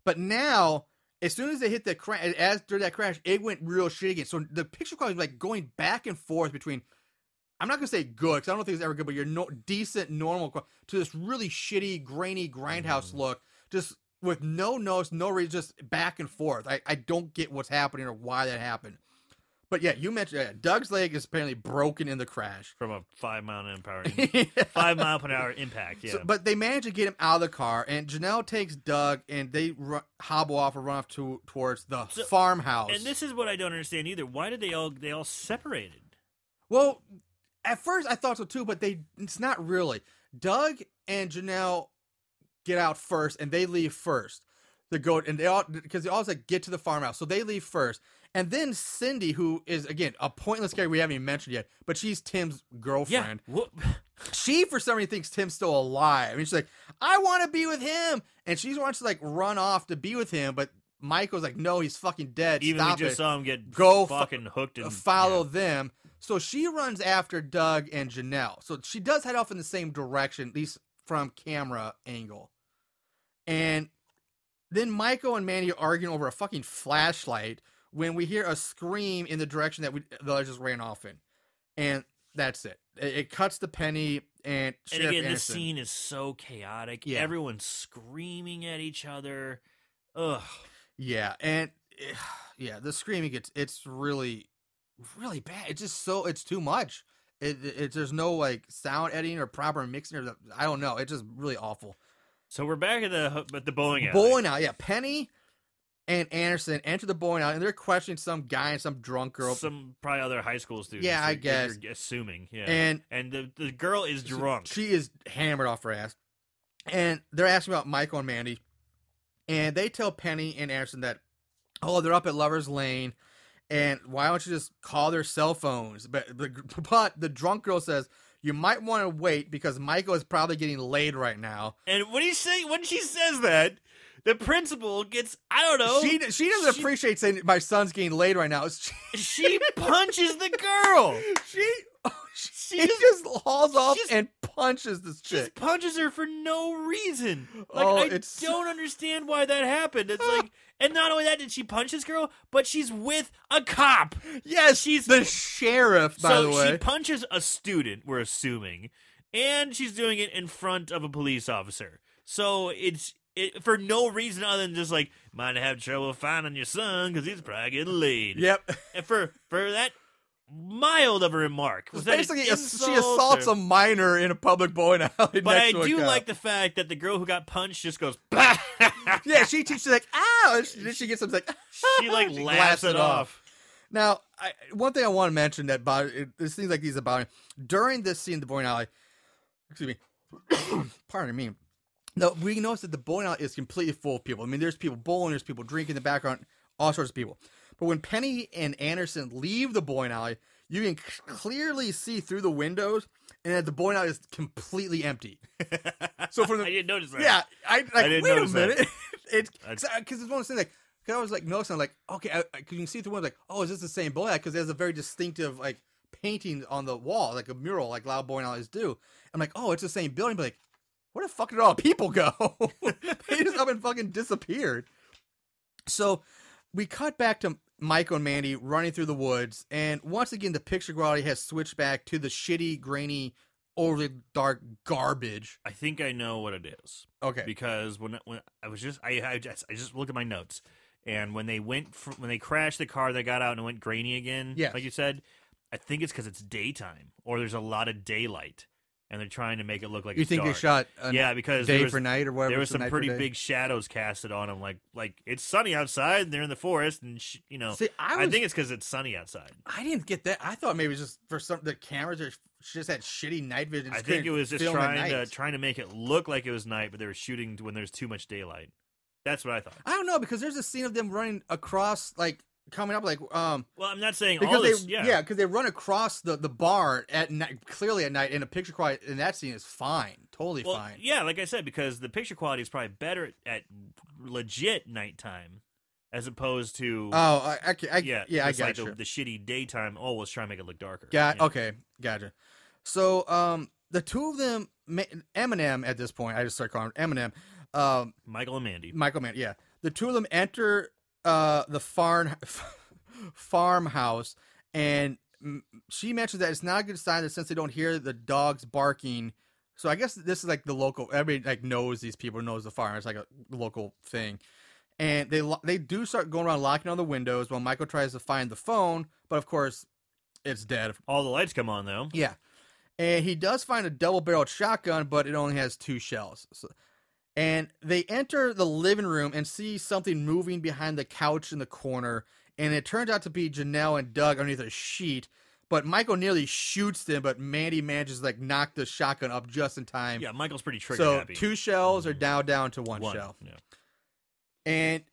but now as soon as they hit that crash, after that crash, it went real shitty again. So the picture quality is like going back and forth between. I'm not gonna say good because I don't think it's ever good, but you're no, decent, normal to this really shitty, grainy grindhouse Mm-hmm. look, just with no notes, no reason, just back and forth. I, I don't get what's happening or why that happened. But yeah, you mentioned Doug's leg is apparently broken in the crash. from a five mile an hour, [LAUGHS] five mile per hour impact. Yeah, So- but they manage to get him out of the car, and Janelle takes Doug, and they ru- hobble off and run off to towards the So- farmhouse. and this is what I don't understand either. Why did they all they all separated? well, at first I thought so too, but they it's not really. Doug and Janelle get out first, and they leave first. The goat, and they all because they always like get to the farmhouse, so they leave first, and then Cindy, who is again a pointless character we haven't even mentioned yet, but she's Tim's girlfriend. Yeah, [LAUGHS] she for some reason thinks Tim's still alive. I mean, she's like, I want to be with him, and she wants to like run off to be with him, but Michael's like, no, he's fucking dead. Even Stop we just it. saw him get Go fucking hooked and Follow yeah. them. So she runs after Doug and Janelle. So she does head off in the same direction, at least from camera angle. And then Michael and Mandy are arguing over a fucking flashlight when we hear a scream in the direction that we the others just ran off in. And that's it. It, it cuts the Penny and And again, this scene is so chaotic. Yeah. Everyone's screaming at each other. Ugh. Yeah, and eh, yeah, the screaming gets it's really really bad. It's just so it's too much. It, it, it there's no like sound editing or proper mixing or the, I don't know. It's just really awful. So we're back at the at the bowling alley. Bowling out, yeah. Penny and Anderson enter the bowling alley and they're questioning some guy and some drunk girl. Some probably other high school students. Yeah, I guess. You're assuming, yeah. And and the the girl is drunk. She is hammered off her ass. And they're asking about Michael and Mandy. And they tell Penny and Anderson that, oh, they're up at Lover's Lane. And why don't you just call their cell phones? But, but, [LAUGHS] but the drunk girl says, you might want to wait because Michael is probably getting laid right now. And when he say when she says that, the principal gets I don't know. she she doesn't she- appreciate saying my son's getting laid right now. [LAUGHS] She, she punches the girl. [LAUGHS] Oh, she, she, She just, hauls off just- and punches this chick. just punches her for no reason. Like Oh, I it's- don't understand why that happened. It's [LAUGHS] like, and not only that, did she punch this girl, but she's with a cop. Yes, she's- the sheriff, by so the way. she punches a student. We're assuming, and she's doing it in front of a police officer. So it's it, for no reason other than just like might have trouble finding your son because he's probably getting laid. Yep. And for for that mild of a remark, was Basically, she assaults or- a minor in a public bowling alley. [LAUGHS] But I do like the fact that the girl who got punched just goes. "Bah!" [LAUGHS] Yeah, she teaches like, ow! And she, then she gets something like, [LAUGHS] she like She laughs laughs it it off. Now, I, one thing I want to mention that about it, it seems like these about during this scene, the bowling alley. Excuse me. [COUGHS] pardon me. No, we notice that the bowling alley is completely full of people. I mean, there's people bowling, there's people drinking in the background, all sorts of people. But when Penny and Anderson leave the bowling alley, you can c- clearly see through the windows, and that the bowling alley is completely empty. [LAUGHS] So from the I didn't notice that. yeah, I like. didn't wait a notice that. minute. it's That's- because it's one of those things like. Cause I was like noticing, like, okay, I, I, you can see through one, like, oh, is this the same boy? Because there's a very distinctive like painting on the wall, like a mural, like loud bowling alleys do. I'm like, oh, it's the same building, but like, where the fuck did all the people go? [LAUGHS] they just up and fucking disappeared. So we cut back to Michael and Mandy running through the woods, and once again, the picture quality has switched back to the shitty, grainy, overly dark garbage. I think I know what it is Okay. because when when I was just I I just, I just looked at my notes and when they went fr- when they crashed the car, they got out and it went grainy again. Yeah, like you said. I think it's because it's daytime or there's a lot of daylight, and they're trying to make it look like You it's think they shot a yeah, because day was, for night or whatever? there was some pretty big shadows casted on them. Like like it's sunny outside, and they're in the forest, and sh- you know. See, I, I, think it's because it's sunny outside. I didn't get that. I thought maybe it was just for some the cameras are just had shitty night vision. I think it was just trying to trying to make it look like it was night, but they were shooting when there's too much daylight. That's what I thought. I don't know because there's a scene of them running across, like coming up, like um, Well, I'm not saying because they this. Yeah, because they run across the the bar at night, clearly at night, and the picture quality in that scene is fine, totally well, fine. yeah, like I said, because the picture quality is probably better at legit nighttime as opposed to Oh, I, I, I yeah, yeah, I got like you. the, the shitty daytime. Oh, let's try and make it look darker. Got Yeah. okay, gotcha. So um, the two of them, Eminem at this point, I just start calling Eminem. Um, Michael and Mandy. Michael Mann, yeah. The two of them enter uh the farm [LAUGHS] farmhouse, and she mentions that it's not a good sign that since they don't hear the dogs barking. So I guess this is like the local. Everybody like knows these people, knows the farm. It's like a local thing, and they they do start going around locking all the windows while Michael tries to find the phone, but of course, it's dead. All the lights come on though. Yeah. And he does find a double barreled shotgun, but it only has two shells. So, and they enter the living room and see something moving behind the couch in the corner. And it turns out to be Janelle and Doug underneath a sheet. But Michael nearly shoots them, but Mandy manages to like knock the shotgun up just in time. Yeah, Michael's pretty trigger so happy. two shells are mm. now down to one, One, shell. Yeah. And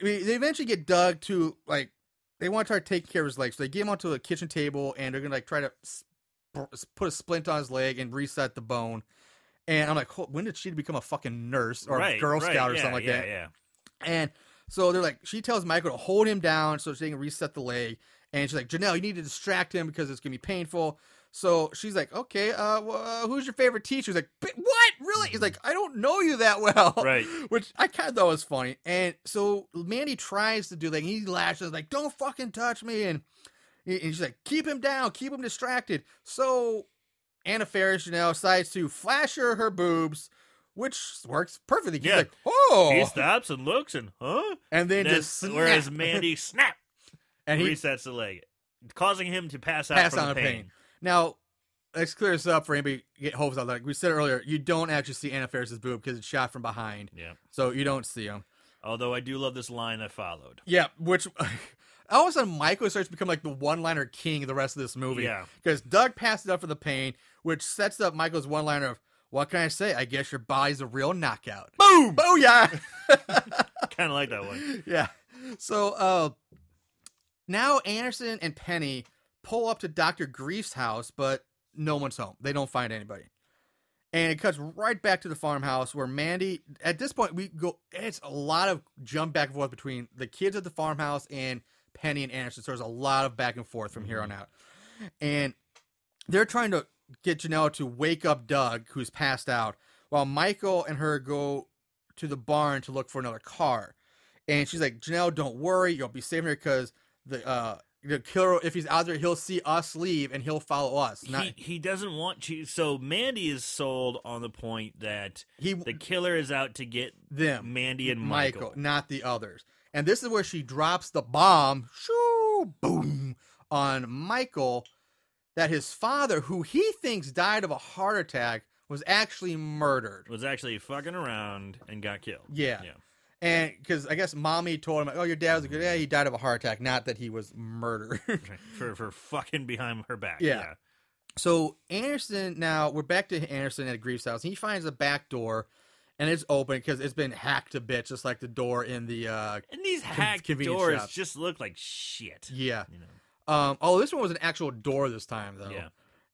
I mean, they eventually get Doug to like they want to try to take care of his leg, so they get him onto a kitchen table and they're gonna like try to sp- put a splint on his leg and reset the bone. And I'm like, when did she become a fucking nurse or right, a Girl right, Scout or yeah, something like yeah, that? Yeah, And so they're like, she tells Michael to hold him down so she can reset the leg. And she's like, Janelle, you need to distract him because it's gonna be painful. So she's like, okay, uh, well, uh, who's your favorite teacher? He's like, "But what? Really? He's like, I don't know you that [LAUGHS] well. Right. Which I kind of thought was funny. And so Mandy tries to do like, he lashes like, don't fucking touch me. And, and she's like, keep him down, keep him distracted. So Anna Faris, Janelle, decides to flash her her boobs, which works perfectly. He's Yeah. like, oh. He stops and looks and huh? and then Then- just snap. whereas Mandy [LAUGHS] snap and he resets the leg, causing him to pass out pass from the pain. pain. Now, let's clear this up for anybody who get hopes out. Like we said earlier, you don't actually see Anna Faris's boob because it's shot from behind, Yeah. so you don't see them. Although I do love this line that followed. Yeah, which [LAUGHS] all of a sudden Michael starts to become like the one-liner king of the rest of this movie. Yeah. because Doug passes up for the pain, which sets up Michael's one-liner of. What can I say? I guess your body's a real knockout. Boom! Booyah! [LAUGHS] kind of like that one. yeah. So uh now Anderson and Penny pull up to Dr. Grefe's house, but no one's home. They don't find anybody. And it cuts right back to the farmhouse where Mandy at this point we go it's a lot of jump back and forth between the kids at the farmhouse and Penny and Anderson. So there's a lot of back and forth from here on out. And they're trying to get Janelle to wake up Doug, who's passed out, while Michael and her go to the barn to look for another car. And she's like, Janelle, don't worry, you'll be safe here because the uh the killer, if he's out there, he'll see us leave and he'll follow us. Not, he he doesn't want to. So Mandy is sold on the point that he the killer is out to get them Mandy and Michael. not the others. And this is where she drops the bomb, shoo, boom, on Michael. That his father, who he thinks died of a heart attack, was actually murdered. Was actually fucking around and got killed. Yeah. Yeah. And because I guess mommy told him, "Oh, your dad was a good. Yeah, he died of a heart attack, not that he was murdered." [LAUGHS] For for fucking behind her back. Yeah. yeah. So Anderson now we're back to Anderson at Grefe's house. He finds a back door, and it's open because it's been hacked to bits, just like the door in the uh And these hacked doors shops. just look like shit. yeah. You know. Um. Oh, this one was an actual door this time though. Yeah.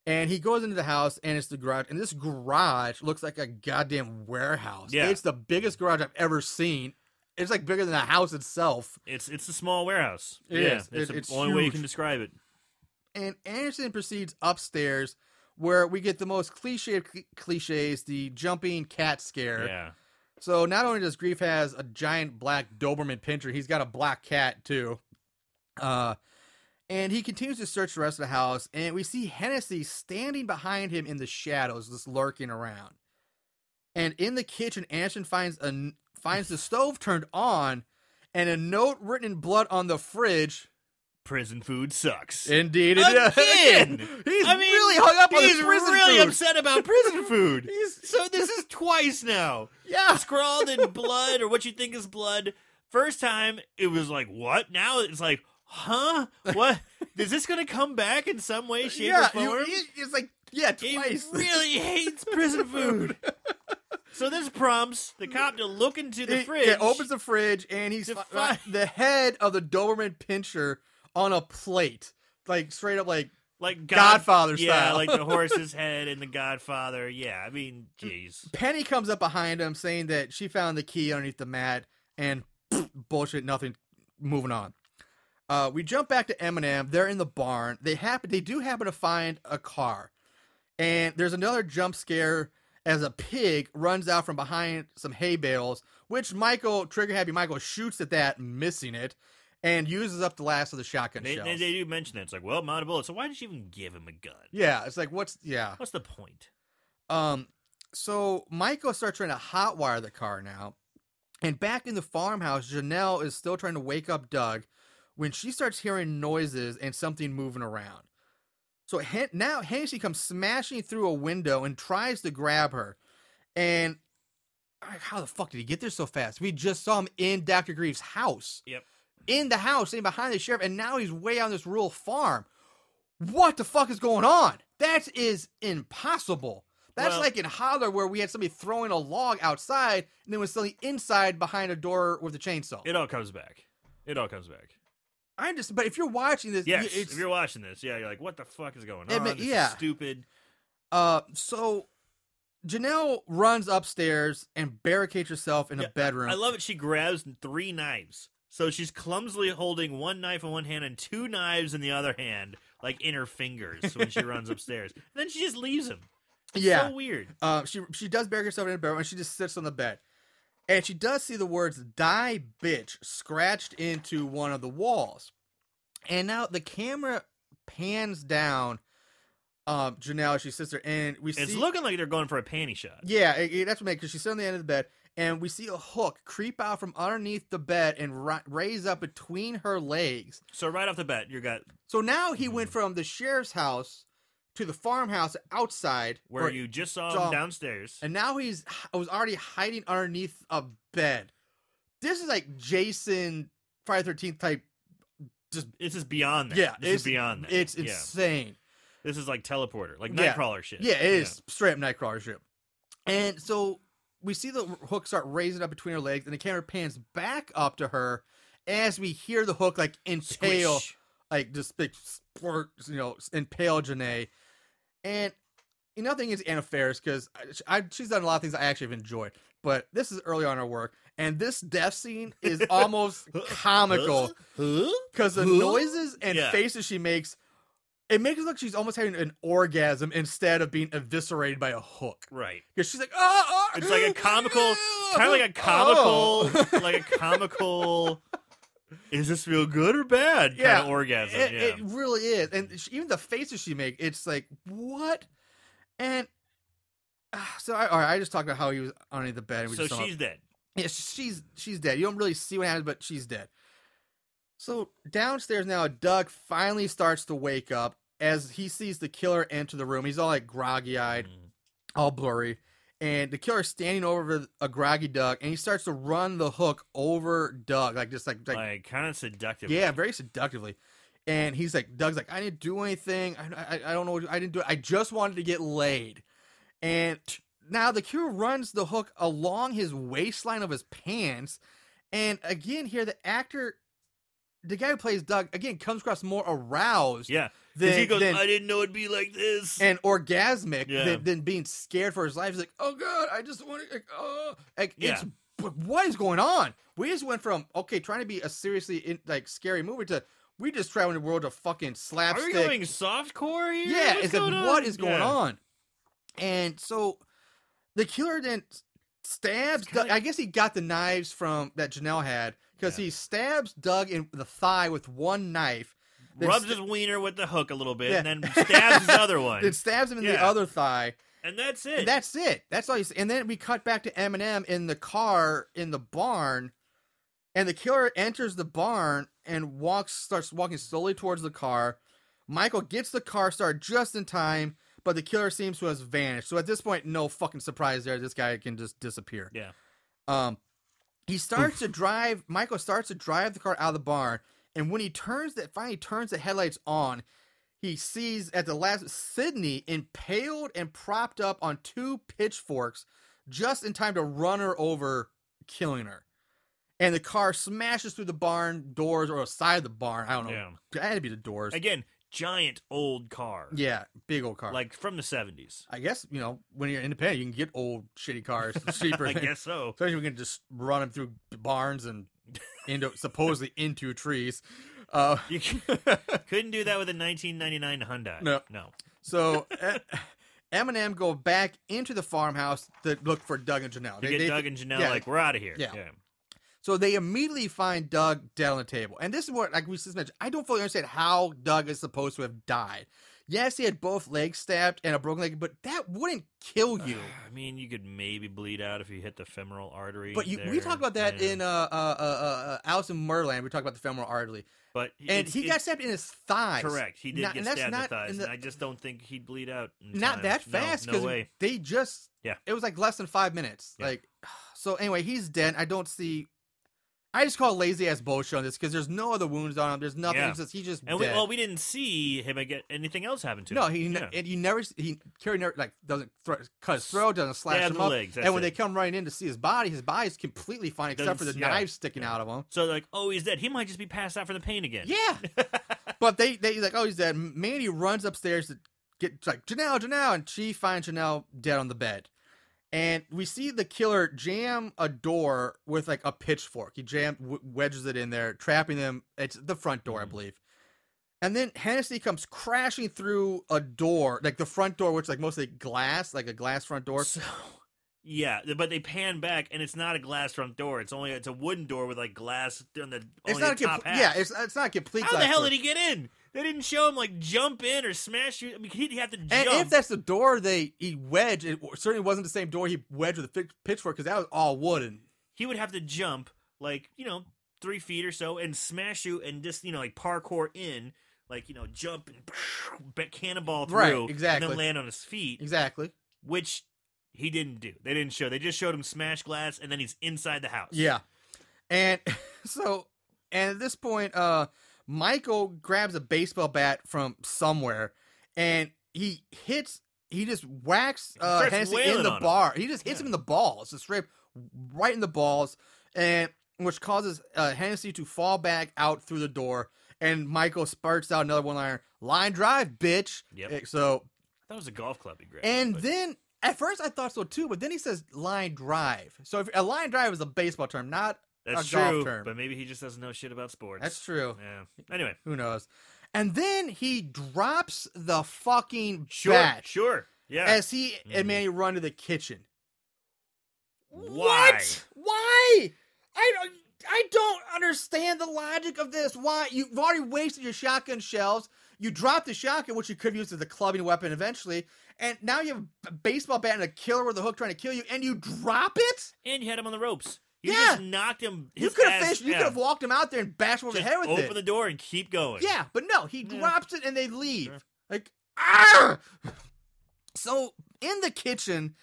And he goes into the house, and it's the garage. And this garage looks like a goddamn warehouse. Yeah. It's the biggest garage I've ever seen. It's like bigger than the house itself. It's it's a small warehouse. It yeah. is. It's It- the it's only way you can describe it. And Anderson proceeds upstairs, where we get the most cliche cl- cliches: the jumping cat scare. Yeah. So not only does Grefe has a giant black Doberman pinscher, he's got a black cat too. Uh, and he continues to search the rest of the house, and we see Hennessy standing behind him in the shadows, just lurking around. And in the kitchen, Anderson finds a finds the stove turned on, and a note written in blood on the fridge. Prison food sucks. Indeed, it is. Again! [LAUGHS] He's I mean, really hung up on He's prison really food. upset about prison [LAUGHS] food. So this is twice now. yeah. Scrawled in [LAUGHS] blood or what you think is blood. First time it was like what? Now it's like huh? What? is this going to come back in some way, shape, yeah, or form? you- it's like yeah, he twice. really hates prison food. so this prompts the cop to look into the fridge. It opens the fridge and he's To fi- uh, the head of the Doberman pinscher on a plate, like straight up like like God- Godfather Yeah, style. like the [LAUGHS] horse's head in the Godfather. Yeah, I mean, jeez. Penny comes up behind him saying that she found the key underneath the mat and [SNIFFS] bullshit, nothing. Moving on. Uh, we jump back to Eminem. They're in the barn. They happen. They do happen to find a car, and there's another jump scare as a pig runs out from behind some hay bales, which Michael, trigger happy Michael, shoots at that, missing it, and uses up the last of the shotgun They, shells. they, they do mention it. It's like, well, mounted bullet. So why did you even give him a gun? yeah, it's like what's yeah. What's the point? Um, so Michael starts trying to hotwire the car now, and back in the farmhouse, Janelle is still trying to wake up Doug when she starts hearing noises and something moving around. So now Hennessy comes smashing through a window and tries to grab her, and how the fuck did he get there so fast? We just saw him in Doctor Grefe's house. Yep. In the house, sitting behind the sheriff, and now he's way on this rural farm. What the fuck is going on? That is impossible. That's Well- like in Holler where we had somebody throwing a log outside and then was suddenly inside behind a door with a chainsaw. It all comes back. It all comes back. I just, but if you're watching this, Yes, it's, if you're watching this, yeah, you're like, what the fuck is going on? is yeah. stupid. uh, so Janelle runs upstairs and barricades herself in Yeah, a bedroom. I love it. She grabs three knives. So she's clumsily holding one knife in one hand and two knives in the other hand, like in her fingers when she runs upstairs. And [LAUGHS] then she just leaves him. It's Yeah. So weird. Uh, she she does bury herself in a bedroom and she just sits on the bed, and she does see the words "die bitch" scratched into one of the walls, and now the camera pans down. Um, Janelle, she sits there, and we It's see looking like they're going for a panty shot. yeah, it, it- that's what makes because she's sitting on the end of the bed, and we see a hook creep out from underneath the bed and ri- raise up between her legs. So right off the bat, you got So now he Mm-hmm. went from the sheriff's house to the farmhouse outside, where or- you just saw saw- him downstairs. and now he's I was already hiding underneath a bed. This is like Jason Friday Thirteenth type. Just This is beyond that. yeah, this it's is beyond that. It's yeah. insane. This is like teleporter, like Yeah. Nightcrawler shit. Yeah, it is straight up Nightcrawler shit. And so we see the hook start raising up between her legs, and the camera pans back up to her as we hear the hook like impale, Squish. like just big squirt, you know, impale Janae. And you know, thing is Anna Faris because she's done a lot of things I actually have enjoyed, but this is early on in her work, and this death scene is [LAUGHS] almost comical because the noises and Yeah. faces she makes. It makes it look like she's almost having an orgasm instead of being eviscerated by a hook. Right. Because she's like, oh, oh, It's ah, like a comical, oh, kind of like a oh." comical, like a comical [LAUGHS] Is this feel good or bad? Yeah, kind of orgasm. It, yeah. it really is, and she, even the faces she make, it's like what? And uh, so, I, all right, I just talked about how he was underneath the bed. And we so she's dead. yeah, she's she's dead. You don't really see what happens, but she's dead. So downstairs now, Doug finally starts to wake up as he sees the killer enter the room. He's all like groggy eyed, Mm. all blurry, and the killer's standing over a groggy Doug, and he starts to run the hook over Doug, like just like like Like, kind of seductive. yeah, very seductively. And he's like, Doug's like, I didn't do anything. I, I, I don't know. What, I didn't do it. I just wanted to get laid. And now the killer runs the hook along his waistline of his pants. And again, here the actor, the guy who plays Doug, again comes across more aroused Yeah, than, he goes, than- I didn't know it'd be like this. and orgasmic Yeah. than, than being scared for his life. He's like, oh god, I just want to, like, oh, like Yeah. it's but what is going on? We just went from okay, trying to be a seriously in, like scary movie to we just traveled in the world of fucking slapstick. Are we going softcore here? yeah, What's it's like on? what is going Yeah. on? And so the killer then stabs. It's kinda- I guess he got the knives from that Janelle had because Yeah. he stabs Doug in the thigh with one knife. Rubs sta- his wiener with the hook a little bit, Yeah. and then stabs his other [LAUGHS] one, Then stabs him in the other thigh. and that's it. And that's it. That's all you see. And then we cut back to Eminem in the car in the barn, and the killer enters the barn and walks, starts walking slowly towards the car. Michael gets the car started just in time, but the killer seems to have vanished. So at this point, no fucking surprise there. This guy can just disappear. yeah. Um, he starts to drive. Michael starts to drive the car out of the barn, and when he turns that, finally turns the headlights on, he sees at the last Sydney impaled and propped up on two pitchforks, just in time to run her over, killing her. And the car smashes through the barn doors or the side of the barn. I don't know. Yeah. It had to be the doors. Again, giant old car. yeah, big old car. Like from the 70s. I guess you know when you're independent, you can get old shitty cars [LAUGHS] cheaper. I guess so. [LAUGHS] Especially we can just run them through barns and into [LAUGHS] supposedly into trees. Uh, You c- couldn't do that with a 1999 Hyundai. No. No. so uh, Eminem go back into the farmhouse to look for Doug and Janelle. They- get they- Doug and Janelle yeah. like, we're out of here. Yeah. So they immediately find Doug dead on the table. And this is what, like we just mentioned, I don't fully understand how Doug is supposed to have died. Yes, he had both legs stabbed and a broken leg, but that wouldn't kill [SIGHS] you. I mean, you could maybe bleed out if you hit the femoral artery. But you, we talked about that Yeah. in uh, uh, uh, uh, Alice in Murderland. We talked about the femoral artery. But And he got stabbed in his thighs. correct. He did Not- get stabbed in the thighs, in the- and I just don't think he'd bleed out. in not time. that fast No, because way. they just Yeah. it was like less than five minutes Yeah. like [SIGHS] so anyway he's dead i don't see i just call lazy ass bullshit on this because there's no other wounds on him there's nothing Yeah. it's just he just And we, dead. well, we didn't see him get anything else happen to him. no he Yeah. and you never he Kerry never like doesn't thro- cut his throat doesn't slash him up legs, and when it. they come running in to see his body his body's completely fine except for the yeah. knives sticking out of him So like, oh, he's dead. He might just be passed out for the pain again. yeah [LAUGHS] but they they like oh he's dead mandy runs upstairs to get like janelle janelle and she finds janelle dead on the bed and we see the killer jam a door with like a pitchfork he jam w- wedges it in there trapping them it's the front door i Mhm. believe and then Hennessy comes crashing through a door, like the front door, which is like mostly glass, like a glass front door. So, yeah, but they pan back, and it's not a glass front door. It's only it's a wooden door with like glass on the It's not a top complete, half. yeah, it's it's not complete. How the hell door. did he get in? They didn't show him like jump in or smash you. I mean, he'd have to And if that's the door they he wedged, it certainly wasn't the same door he wedged with a pitchfork because that was all wooden. he would have to jump like you know three feet or so and smash you and just you know like parkour in like you know jump and [LAUGHS] ba- cannonball through Right, and exactly. then land on his feet Exactly. which he didn't do they didn't show they just showed him smash glass and then he's inside the house Yeah. And [LAUGHS] so, and at this point, uh, Michael grabs a baseball bat from somewhere, and he hits. He just whacks uh, Hennessy in the on him. bar. He just hits Yeah. him in the balls, just straight right in the balls, and which causes uh, Hennessy to fall back out through the door. And Michael spurts out another one liner, line drive, bitch. Yep. Eh, So, that was a golf club he grabbed and but- then at first I thought so too, but then he says line drive. So if a line drive is a baseball term, not that's true term. but maybe he just doesn't know shit about sports That's true. yeah anyway Who knows? And then he drops the fucking sure bat sure yeah as he Mhm. and Manny run to the kitchen. Why? What? Why? I don't. I don't understand the logic of this. Why you've already wasted your shotgun shells. You dropped the shotgun, which you could have used as a clubbing weapon eventually, and now you have a baseball bat and a killer with a hook trying to kill you, and you drop it. And you had him on the ropes. You Yeah. just knocked him. You could have ass- finished. You could have walked him out there and bashed him over the head with open it. Open the door and keep going. Yeah, but no, he Yeah. drops it and they leave. Sure. Like, ah! So in the kitchen,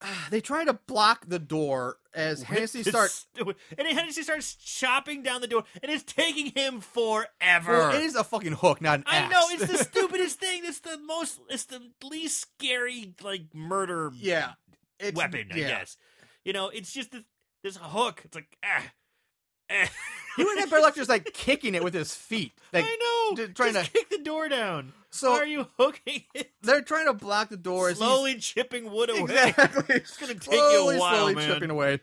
[SIGHS] they try to block the door as With Hennessy starts. stupid- and then Hennessy starts chopping down the door, and it's taking him forever. Well, it is a fucking hook, not an I axe. know it's the [LAUGHS] stupidest thing. It's the most. It's the least scary like murder yeah, it's, weapon. I guess. You know, it's just this, this hook. It's like ah. ah. He would have better luck just like [LAUGHS] kicking it with his feet. Like, I know. d- trying just to- kick the door down. So- Why are you hooking it? they're trying to block the door. as he's- Slowly chipping wood away. Exactly. [LAUGHS] It's gonna take you a while, slowly man. chipping away.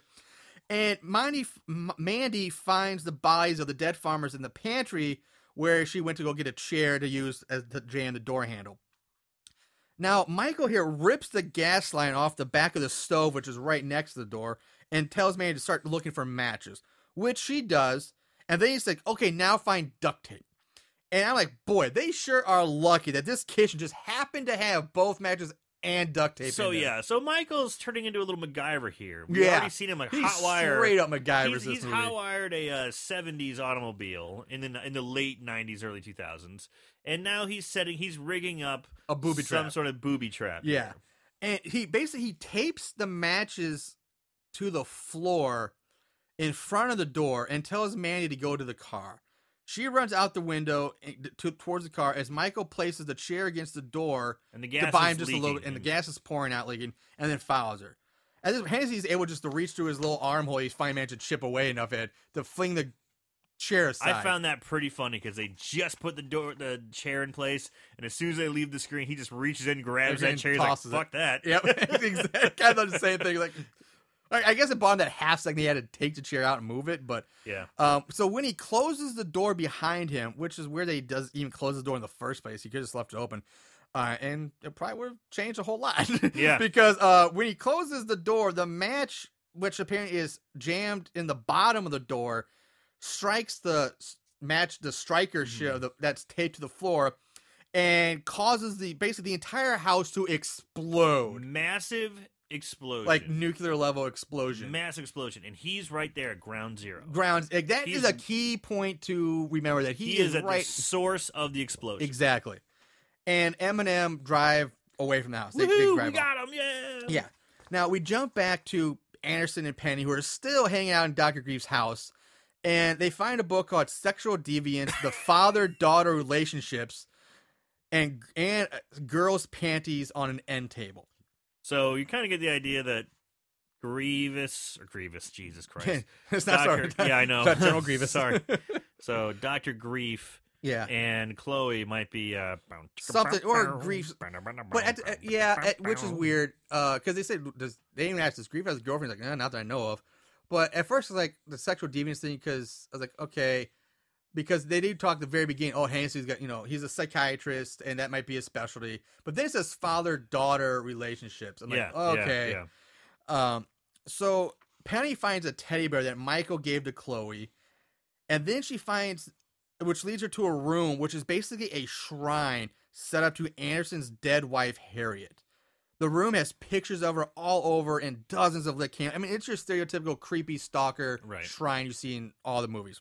And Mandy, M- Mandy finds the bodies of the dead farmers in the pantry where she went to go get a chair to use as to jam the door handle. Now, Michael here rips the gas line off the back of the stove, which is right next to the door, and tells Mandy to start looking for matches, which she does. And then he's like, okay, now find duct tape. And I'm like, boy, they sure are lucky that this kitchen just happened to have both matches and duct tape. So yeah, so Michael's turning into a little MacGyver here. We've Yeah. already seen him like He's hotwire. straight up MacGyver's He's, he's hotwired a uh, '70s automobile in the in the late '90s, early 2000s, and now he's setting, he's rigging up A booby some trap. sort of booby trap. Yeah. And he basically he tapes the matches to the floor in front of the door and tells Mandy to go to the car. She runs out the window and- to, towards the car as Michael places the chair against the door and the to gas buy is him just a little bit, and the gas is pouring out, leaking, and then follows her. As if Hennessy's able just to reach through his little armhole, he's finally managed to chip away enough at it to fling the chair aside. I found that pretty funny because they just put the door, the chair in place, and as soon as they leave the screen, he just reaches in, grabs And that chair, he's like, tosses it. "Fuck that!" Yep, [LAUGHS] exactly. kind of the same thing. Like, I I guess it bought him that half second he had to take the chair out and move it. But yeah. um, so when he closes the door behind him, which is where they does even close the door in the first place, he could have just left it open. Uh, and it probably would have changed a whole lot. [LAUGHS] Yeah. because uh, when he closes the door, the match, which apparently is jammed in the bottom of the door, strikes the match, the striker shield that's taped to the floor, and causes the basically the entire house to explode Massive explosion, like nuclear level explosion. mass explosion, and he's right there at ground zero. Grounds. like, That is He's- a key point to remember that he, He, is, is at right. the source of the explosion. Exactly. And Eminem drive away from the house. They, they we got him! Yeah. Yeah. Now we jump back to Anderson and Penny, who are still hanging out in Dr. Grefe's house, and they find a book called "Sexual Deviance: The [LAUGHS] Father-Daughter Relationships," and and uh, girls' panties on an end table. So you kind of get the idea that Grievous or Grievous, Jesus [LAUGHS] Christ, it's not Doctor- sorry. [LAUGHS] yeah, I know. General Grievous. [LAUGHS] Sorry. so Doctor Grefe yeah. and Chloe might be uh, Something- or Grefe's- But at, at- yeah, at, which is weird, because they said does they even ask does Grefe has a girlfriend? He's like, eh, not that I know of. But at first, it's like the sexual deviance thing, because I was like, okay, because they did talk at the very beginning. Oh, Hennessy's got you know he's a psychiatrist, and that might be his specialty. But then it says father daughter relationships. I'm Yeah. like, okay. Yeah, yeah. Um, so Penny finds a teddy bear that Michael gave to Chloe, and then she finds, which leads her to a room which is basically a shrine set up to Anderson's dead wife Harriet. The room has pictures of her all over and dozens of lit candles. I mean, it's your stereotypical creepy stalker Right. shrine you see in all the movies.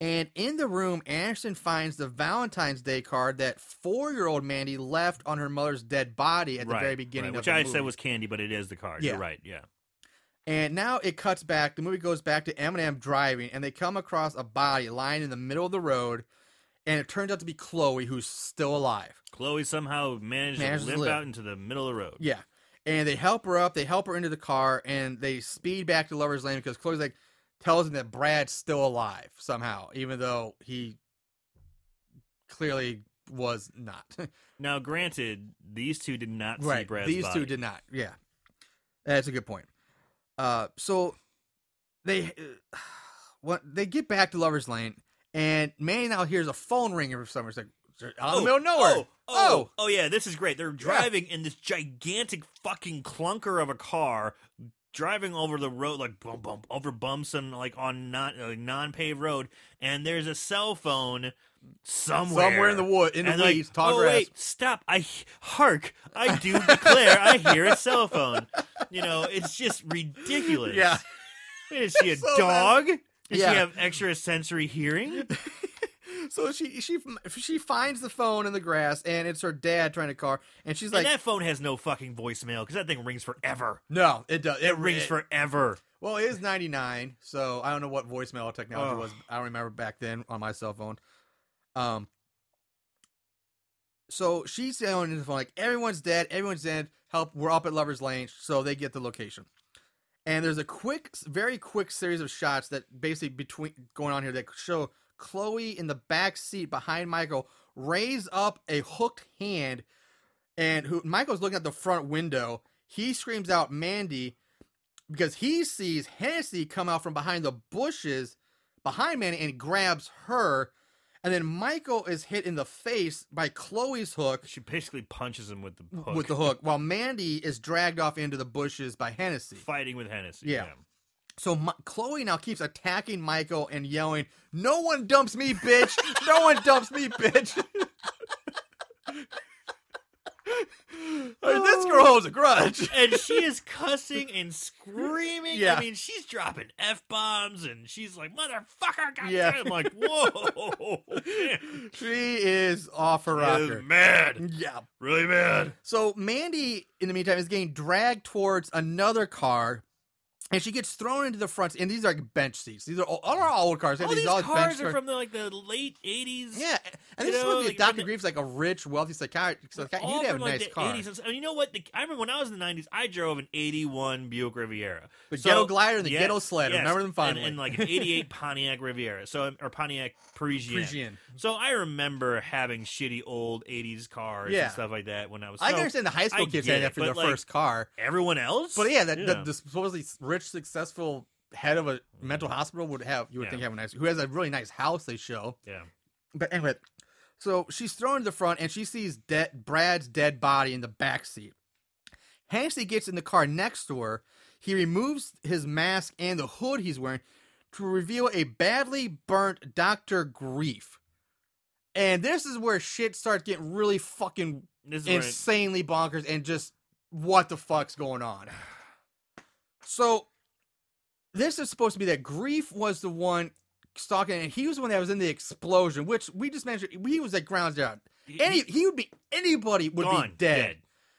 And in the room, Anderson finds the Valentine's Day card that four-year-old Mandy left on her mother's dead body at the Right, very beginning right. which I movie. said was candy, but it is the card. Yeah. You're right. Yeah. And now it cuts back. The movie goes back to Eminem driving, and they come across a body lying in the middle of the road. And it turns out to be Chloe, who's still alive. Chloe somehow managed Manages to to limp live. out into the middle of the road. Yeah. And they help her up. They help her into the car, and they speed back to Lover's Lane because Chloe's like tells him that Brad's still alive somehow, even though he clearly was not. [LAUGHS] Now, granted, these two did not see right. Brad's These body. two did not. Yeah. That's a good point. Uh, so they uh, [SIGHS] what they get back to Lover's Lane, and Manny now hears a phone ringing from somewhere. It's like out in the middle of nowhere. Oh, oh, oh, yeah, this is great. They're driving in this gigantic fucking clunker of a car, driving over the road like bump bump over bumps and like on non uh, non paved road, and there's a cell phone somewhere Somewhere in the wood, in the and like, tall oh grass. wait, stop! I hark! I do declare, I hear a cell phone. You know, it's just ridiculous. Yeah. is she a [LAUGHS] So bad. dog? Does Yeah. she have extra sensory hearing? [LAUGHS] So she she she finds the phone in the grass, and it's her dad trying to call, and she's like, and that phone has no fucking voicemail because that thing rings forever. "No, it does. It rings forever. Well, it is 99, so I don't know what voicemail technology Oh. was. I don't remember back then on my cell phone. Um, so she's saying on the phone like everyone's dead, everyone's dead. Help! We're up at Lovers Lane, so they get the location. And there's a quick, very quick series of shots that basically between going on here that show Chloe in the back seat behind Michael raise up a hooked hand, and who Michael's looking at the front window. He screams out, "Mandy!" because he sees Hennessy come out from behind the bushes behind Mandy and grabs her. And then Michael is hit in the face by Chloe's hook She basically punches him with the hook. with the hook, [LAUGHS] while Mandy is dragged off into the bushes by Hennessy. Fighting with Hennessy. Yeah. So Mi- Chloe now keeps attacking Michael and yelling, "No one dumps me, bitch! No one dumps me, bitch!" [LAUGHS] Mean, this oh. girl holds a grudge. [LAUGHS] and she is cussing and screaming. Yeah. I mean, she's dropping f bombs and she's like, "Motherfucker!" God Yeah. I'm like, [LAUGHS] "Whoa!" man. She is off her rocker. mad, Yeah. really mad. So Mandy, in the meantime, is getting dragged towards another car, and she gets thrown into the front. And these are like bench seats. These are all, all our old cars. All these these all cars are from the like the late '80s. Yeah, and this is know, supposed like, the- Grefe's like a rich, wealthy psychiatrist. So all he'd have a like, nice car. 80s and, you know what? The, I remember when I was in the 90s, I drove an 81 Buick Riviera. The ghetto glider and the yeah, ghetto sled. yes, Remember them and, and like [LAUGHS] an 88 Pontiac Riviera. So or Pontiac Parisienne. Parisian. So I remember having shitty old 80s cars Yeah. and stuff like that when I was I can so understand the high school kids had for their like, first car. everyone else. But yeah, that Yeah. The, the supposedly rich, successful head of a mental hospital would have, you would Yeah. think, have a nice, who has a really nice house they show. yeah. But anyway, so she's thrown to the front and she sees dead Brad's dead body in the back seat. Hennessy gets in the car next to her. He removes his mask and the hood he's wearing to reveal a badly burnt Dr. Grefe. And this is where shit starts getting really fucking This is where it- insanely bonkers and just what the fuck's going on. [SIGHS] [SIGHS] [SIGHS] So this is supposed to be that Grefe was the one stalking and he was the one that was in the explosion, which we just mentioned he was at ground zero. Any he- would be anybody would gone, be dead.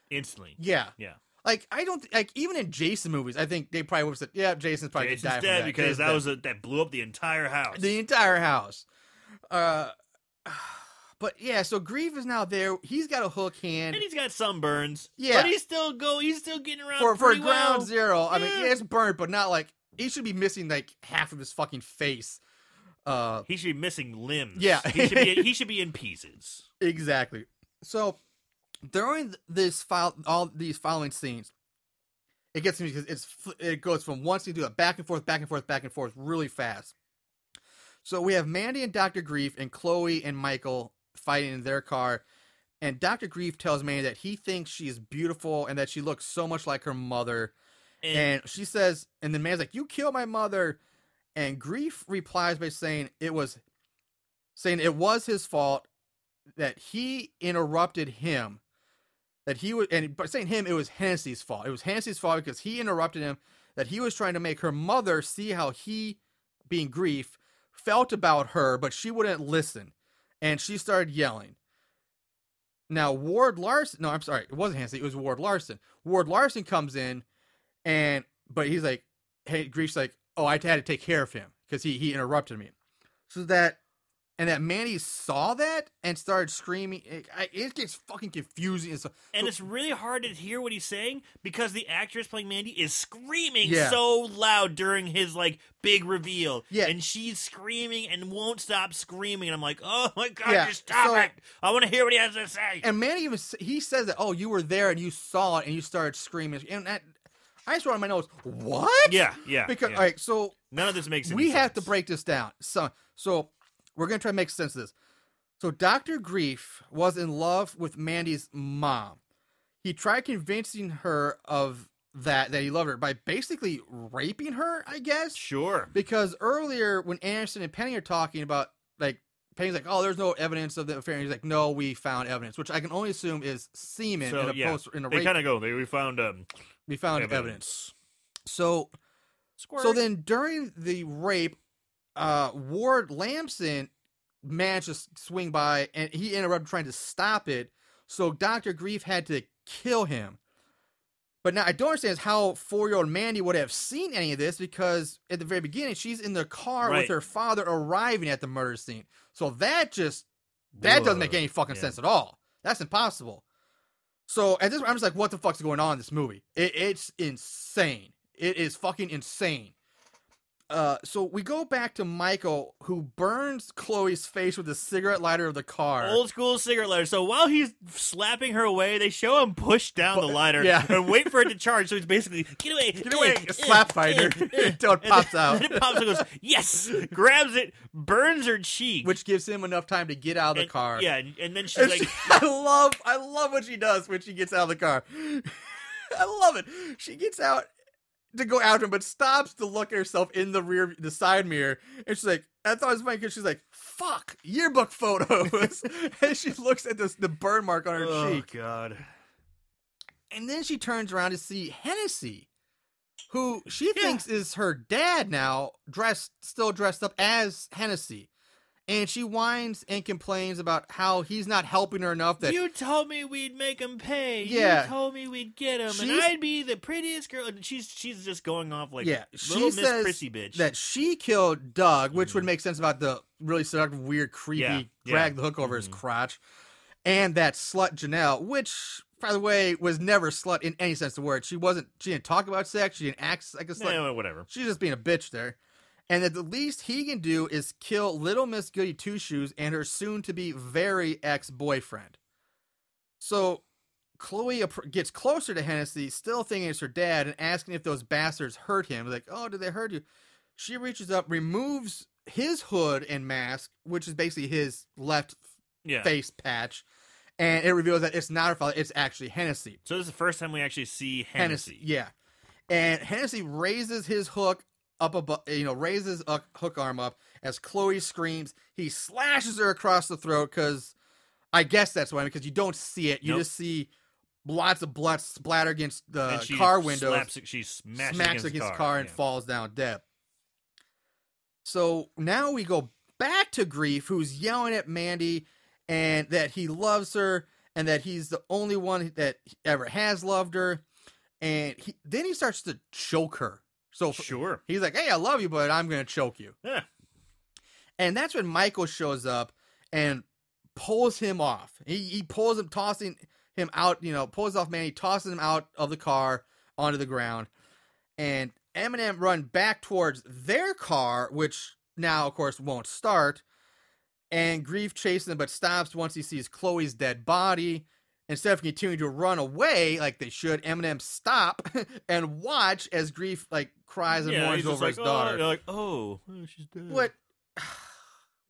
instantly. Yeah. Yeah. Like I don't like even in Jason movies, I think they probably would have said, "Yeah, Jason's probably Jason's gonna die from dead that because Jason's that dead." was a, that blew up the entire house. the entire house." Uh, but yeah, so Grefe is now there. He's got a hook hand and he's got sunburns. Yeah. but he's still go. He's still getting around for for ground well. zero. I mean, Yeah. yeah, it's burnt, but not like he should be missing like half of his fucking face. Uh, He should be missing limbs. Yeah. he should be. [LAUGHS] He should be in pieces. exactly. So during this file, all these following scenes, it gets me because it's it goes from one scene to a back and forth, back and forth, back and forth, really fast. So we have Mandy and Doctor Grefe and Chloe and Michael fighting in their car, and Doctor Grefe tells Mandy that he thinks she is beautiful and that she looks so much like her mother. And, And she says, and the man's like, "You killed my mother," and Grefe replies by saying it was, saying it was his fault that he interrupted him, that he was, and by saying him, it was Hennessy's fault. It was Hennessy's fault because he interrupted him. That he was trying to make her mother see how he, being Grefe, felt about her, but she wouldn't listen, and she started yelling. Now Ward Larson, no, I'm sorry, it wasn't Hennessy, it was Ward Larson. Ward Larson comes in and but he's like, hey, Grefe's like, oh, I had to take care of him because he he interrupted me. So that and that Manny saw that and started screaming. It, it gets fucking confusing. And so, and it's really hard to hear what he's saying because the actress playing Mandy is screaming Yeah. so loud during his like big reveal. Yeah. and she's screaming and won't stop screaming. And I'm like, oh my god, Yeah, just stop so- it! I want to hear what he has to say. and Manny even he says that, oh, you were there and you saw it and you started screaming. And that I just wrote on my notes, what? yeah, yeah. Because yeah. all right, so none of this makes we have to break this down. So, so we're gonna try to make sense of this. So, Doctor Grefe was in love with Mandy's mom. He tried convincing her of that that he loved her by basically raping her, I guess. Sure. Because earlier when Anderson and Penny are talking about like Penny's like, oh, there's no evidence of the affair. And he's like, no, we found evidence, which I can only assume is semen So, in a yeah, post in a They rape. kind of go. They we found um we found evidence. evidence. So Squirt. so then during the rape, uh, Ward Lamson managed to swing by and he interrupted trying to stop it. So Dr. Grefe had to kill him. But now I don't understand is how four year old Mandy would have seen any of this because at the very beginning she's in the car Right. with her father arriving at the murder scene. So that just that doesn't make any fucking Yeah. sense at all. That's impossible. So at this, I'm just like, what the fuck's going on in this movie? It, it's insane. It is fucking insane. Uh, so we go back to Michael, who burns Chloe's face with the cigarette lighter of the car. Old school cigarette lighter. So while he's slapping her away, they show him push down the lighter yeah. and wait for it to charge. So he's basically get away, Get away, a slap eh, fighter [LAUGHS] eh, [LAUGHS] until it pops then- out. then [LAUGHS] it pops and goes yes, grabs it, burns her cheek, which gives him enough time to get out of the and- car. Yeah, and, and then she's And like, she- I love, I love what she does when she gets out of the car. I love it. She gets out to go after him, but stops to look at herself in the rear, the side mirror, and she's like, I thought it was funny because she's like, "Fuck yearbook photos," [LAUGHS] and she looks at this the burn mark on her oh cheek, god, and then she turns around to see Hennessy, who she Yeah. thinks is her dad now, dressed still dressed up as Hennessy. And she whines and complains about how he's not helping her enough. That you told me we'd make him pay. Yeah. you told me we'd get him, and I'd be the prettiest girl. And she's she's just going off like yeah, little she Miss says Prissy bitch. that she killed Doug, which would make sense about the really seductive, weird, creepy Yeah, yeah. drag the hook over his Mhm. crotch, and that slut Janelle, which by the way was never slut in any sense of the word. She wasn't. She didn't talk about sex. She didn't act like a slut. Yeah, whatever. She's just being a bitch there. And that the least he can do is kill little Miss Goody Two Shoes and her soon to be very ex boyfriend. So Chloe gets closer to Hennessy, still thinking it's her dad, and asking if those bastards hurt him. Like, oh, did they hurt you? She reaches up, removes his hood and mask, which is basically his left Yeah. face patch, and it reveals that it's not her father, it's actually Hennessy. So this is the first time we actually see Hennessy. Hennessy. Yeah. And Hennessy raises his hook up above, you know, raises a hook arm up as Chloe screams. He slashes her across the throat because I guess that's why, because you don't see it. You Nope. just see lots of blood splatter against the car window. she smacks, smacks against, against the car and yeah. falls down dead. So now we go back to Grefe, who's yelling at Mandy and that he loves her and that he's the only one that ever has loved her. And he, then he starts to choke her. So Sure. he's like, "Hey, I love you, but I'm gonna choke you." Yeah. And that's when Michael shows up and pulls him off. He, he pulls him, tossing him out, you know, pulls off Manny, tosses him out of the car onto the ground. And Eminem run back towards their car, which now, of course, won't start. And Grefe chases him, but stops once he sees Chloe's dead body. Instead of continuing to run away like they should, Eminem stop [LAUGHS] and watch as Grefe like cries and yeah, mourns over like, his daughter. Oh, you're like, oh, oh, she's dead. What? [SIGHS]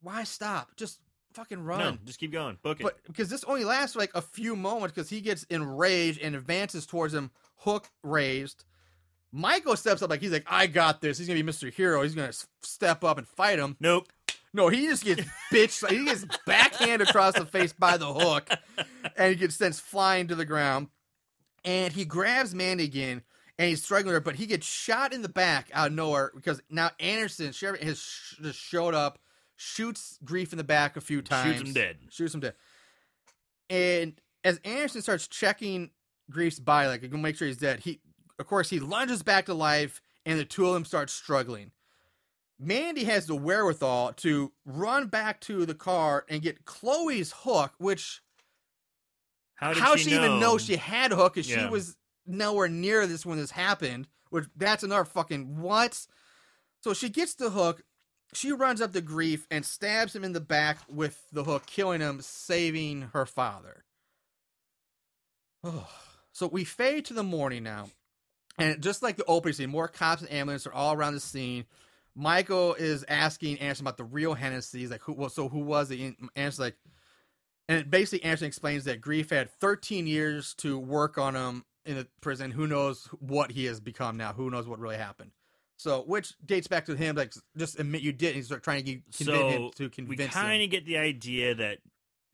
Why stop? Just fucking run. No, just keep going. Book it. But because this only lasts like a few moments, because he gets enraged and advances towards him, hook raised. Michael steps up like he's like, "I got this." He's gonna be Mr. Hero. He's gonna step up and fight him. nope. No, he just gets bitch. He gets backhand across the face by the hook, and he gets sent flying to the ground. And he grabs Mandy again, and he's struggling her, but he gets shot in the back out of nowhere because now Anderson Sheriff has sh- just showed up, shoots Grefe in the back a few times, Shoots him dead. shoots him dead. And as Anderson starts checking Grefe's body, like to make sure he's dead, he, of course, he lunges back to life, and the two of them start struggling. Mandy has the wherewithal to run back to the car and get Chloe's hook, which How did how she, she, know? even know she had a hook if she was nowhere near this when this happened. Which that's another fucking what? So she gets the hook. She runs up to Grefe and stabs him in the back with the hook, killing him, saving her father. Oh. so we fade to the morning now. And just like the opening scene, more cops and ambulance are all around the scene. Michael is asking Anderson about the real Hennessy. He's like, who, well, so who was it? And Anderson's like, and basically Anderson explains that Grefe had 13 years to work on him in the prison. Who knows what he has become now? Who knows what really happened? So, which dates back to him, like just admit you did. And start trying to convince him So to we convince kind him. of get the idea that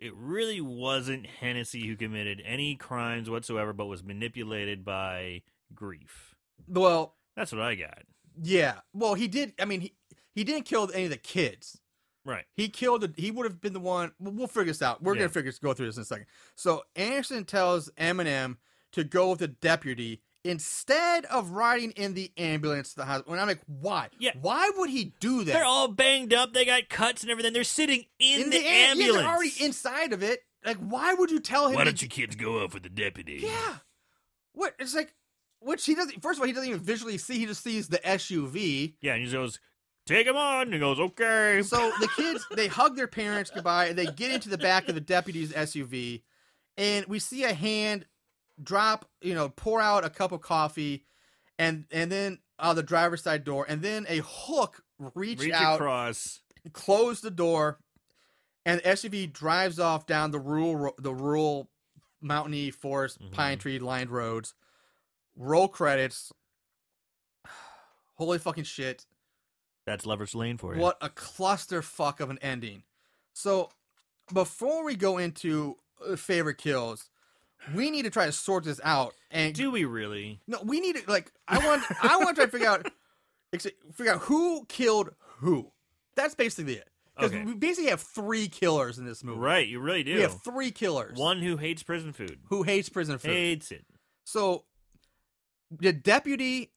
it really wasn't Hennessy who committed any crimes whatsoever, but was manipulated by Grefe. Well, That's what I got. Yeah. Well, he did. I mean, he he didn't kill any of the kids. Right. He killed. The, he would have been the one. We'll, we'll figure this out. We're Yeah. gonna figure go through this in a second. So Anderson tells Eminem to go with the deputy instead of riding in the ambulance to the hospital. And I'm like, why? Yeah. Why would he do that? They're all banged up. They got cuts and everything. They're sitting in, the, am- yeah, ambulance. they're already inside of it. Like, why would you tell him? Why don't you kids go up with the deputy? Yeah. What? It's like, which he doesn't. First of all, he doesn't even visually see. He just sees the SUV. Yeah, and he goes, "Take him on." And he goes, "Okay." So the kids they hug their parents goodbye, and they get into the back of the deputy's SUV, and we see a hand drop, you know, pour out a cup of coffee, and and then out the driver's side door, and then a hook reach, reach out, across. close the door, and the SUV drives off down the rural the rural mountainy forest Mhm. pine tree lined roads. Roll credits. [SIGHS] Holy fucking shit. That's Lover's Lane for you. What a clusterfuck of an ending. So, before we go into uh, favorite kills, we need to try to sort this out. And Do we really? no, we need to like. I want. I want to try to figure out, [LAUGHS] figure out who killed who. That's basically it. Because Okay. we basically have three killers in this movie. Right, you really do. We have three killers. One who hates prison food. who hates prison food. Hates it. So, the deputy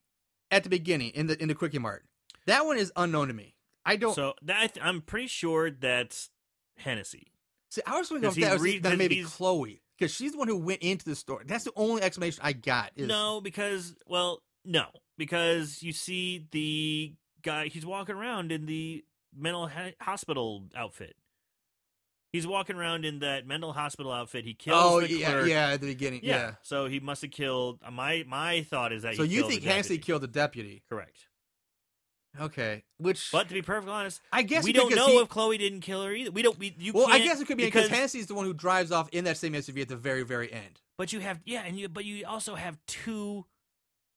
at the beginning in the in the quickie mart. That one is unknown to me. I don't. So that I'm pretty sure that's Hennessy. See, I was Because that re- that maybe he's- Chloe, because she's the one who went into the store. That's the only explanation I got. Is, No, because well, no, because you see the guy. He's walking around in the mental ha- hospital outfit. He's walking around in that mental hospital outfit. He kills Oh the yeah, clerk. yeah, at the beginning, yeah. yeah. So he must have killed. uh, My my thought is that. So you killed think deputy. killed the deputy? Correct. Okay, which But to be perfectly honest, I guess we don't know he- if Chloe didn't kill her either. We don't. We, you well, I guess it could be because, because the one who drives off in that same SUV at the very, very end. But you have yeah, and you but you also have two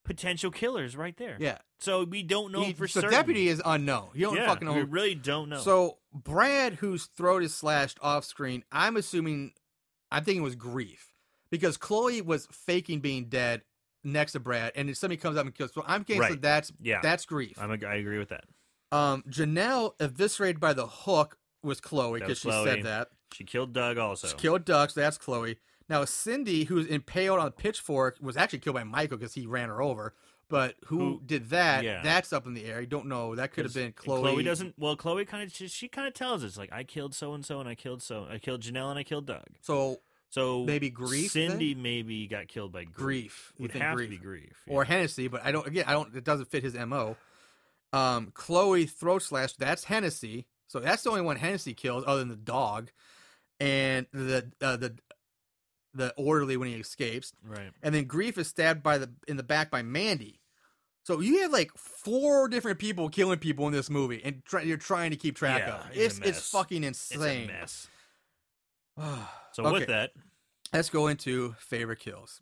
potential killers right there. Yeah, So we don't know He- for so certain. deputy is unknown. You don't yeah, fucking know. We really don't know. So Brad, whose throat is slashed off screen, I'm assuming, I'm thinking it was Grefe because Chloe was faking being dead next to Brad, and somebody comes up and kills. So I'm guessing Right. that's Yeah. that's Grefe. I'm a, I agree with that. Um, Janelle eviscerated by the hook was Chloe because she Chloe. said that. She killed Doug also. She killed Doug, so that's Chloe. Now Cindy, who's impaled on a pitchfork, was actually killed by Michael because he ran her over. But who, Who- did that? yeah. That's up in the air. You don't know. That could have been Chloe. Chloe doesn't. Well, Chloe kind of she, she kind of tells us like I killed so and so and I killed so I killed Janelle and I killed Doug. So So Maybe Grefe, then? Cindy maybe got killed by Grefe. Grefe. Would have Grefe. to be Grefe. or yeah. Hennessy, but I don't. Again, I don't. It doesn't fit his mo. Um, Chloe throat slash. That's Hennessy. So that's the only one Hennessy kills, other than the dog, and the uh, the the orderly when he escapes. right. And then Grefe is stabbed by the in the back by Mandy. So you have like four different people killing people in this movie, and try, you're trying to keep track Yeah, of. it's a It's it's mess. fucking It's insane. a mess. [SIGHS] So Okay. with that, Let's go into favorite kills.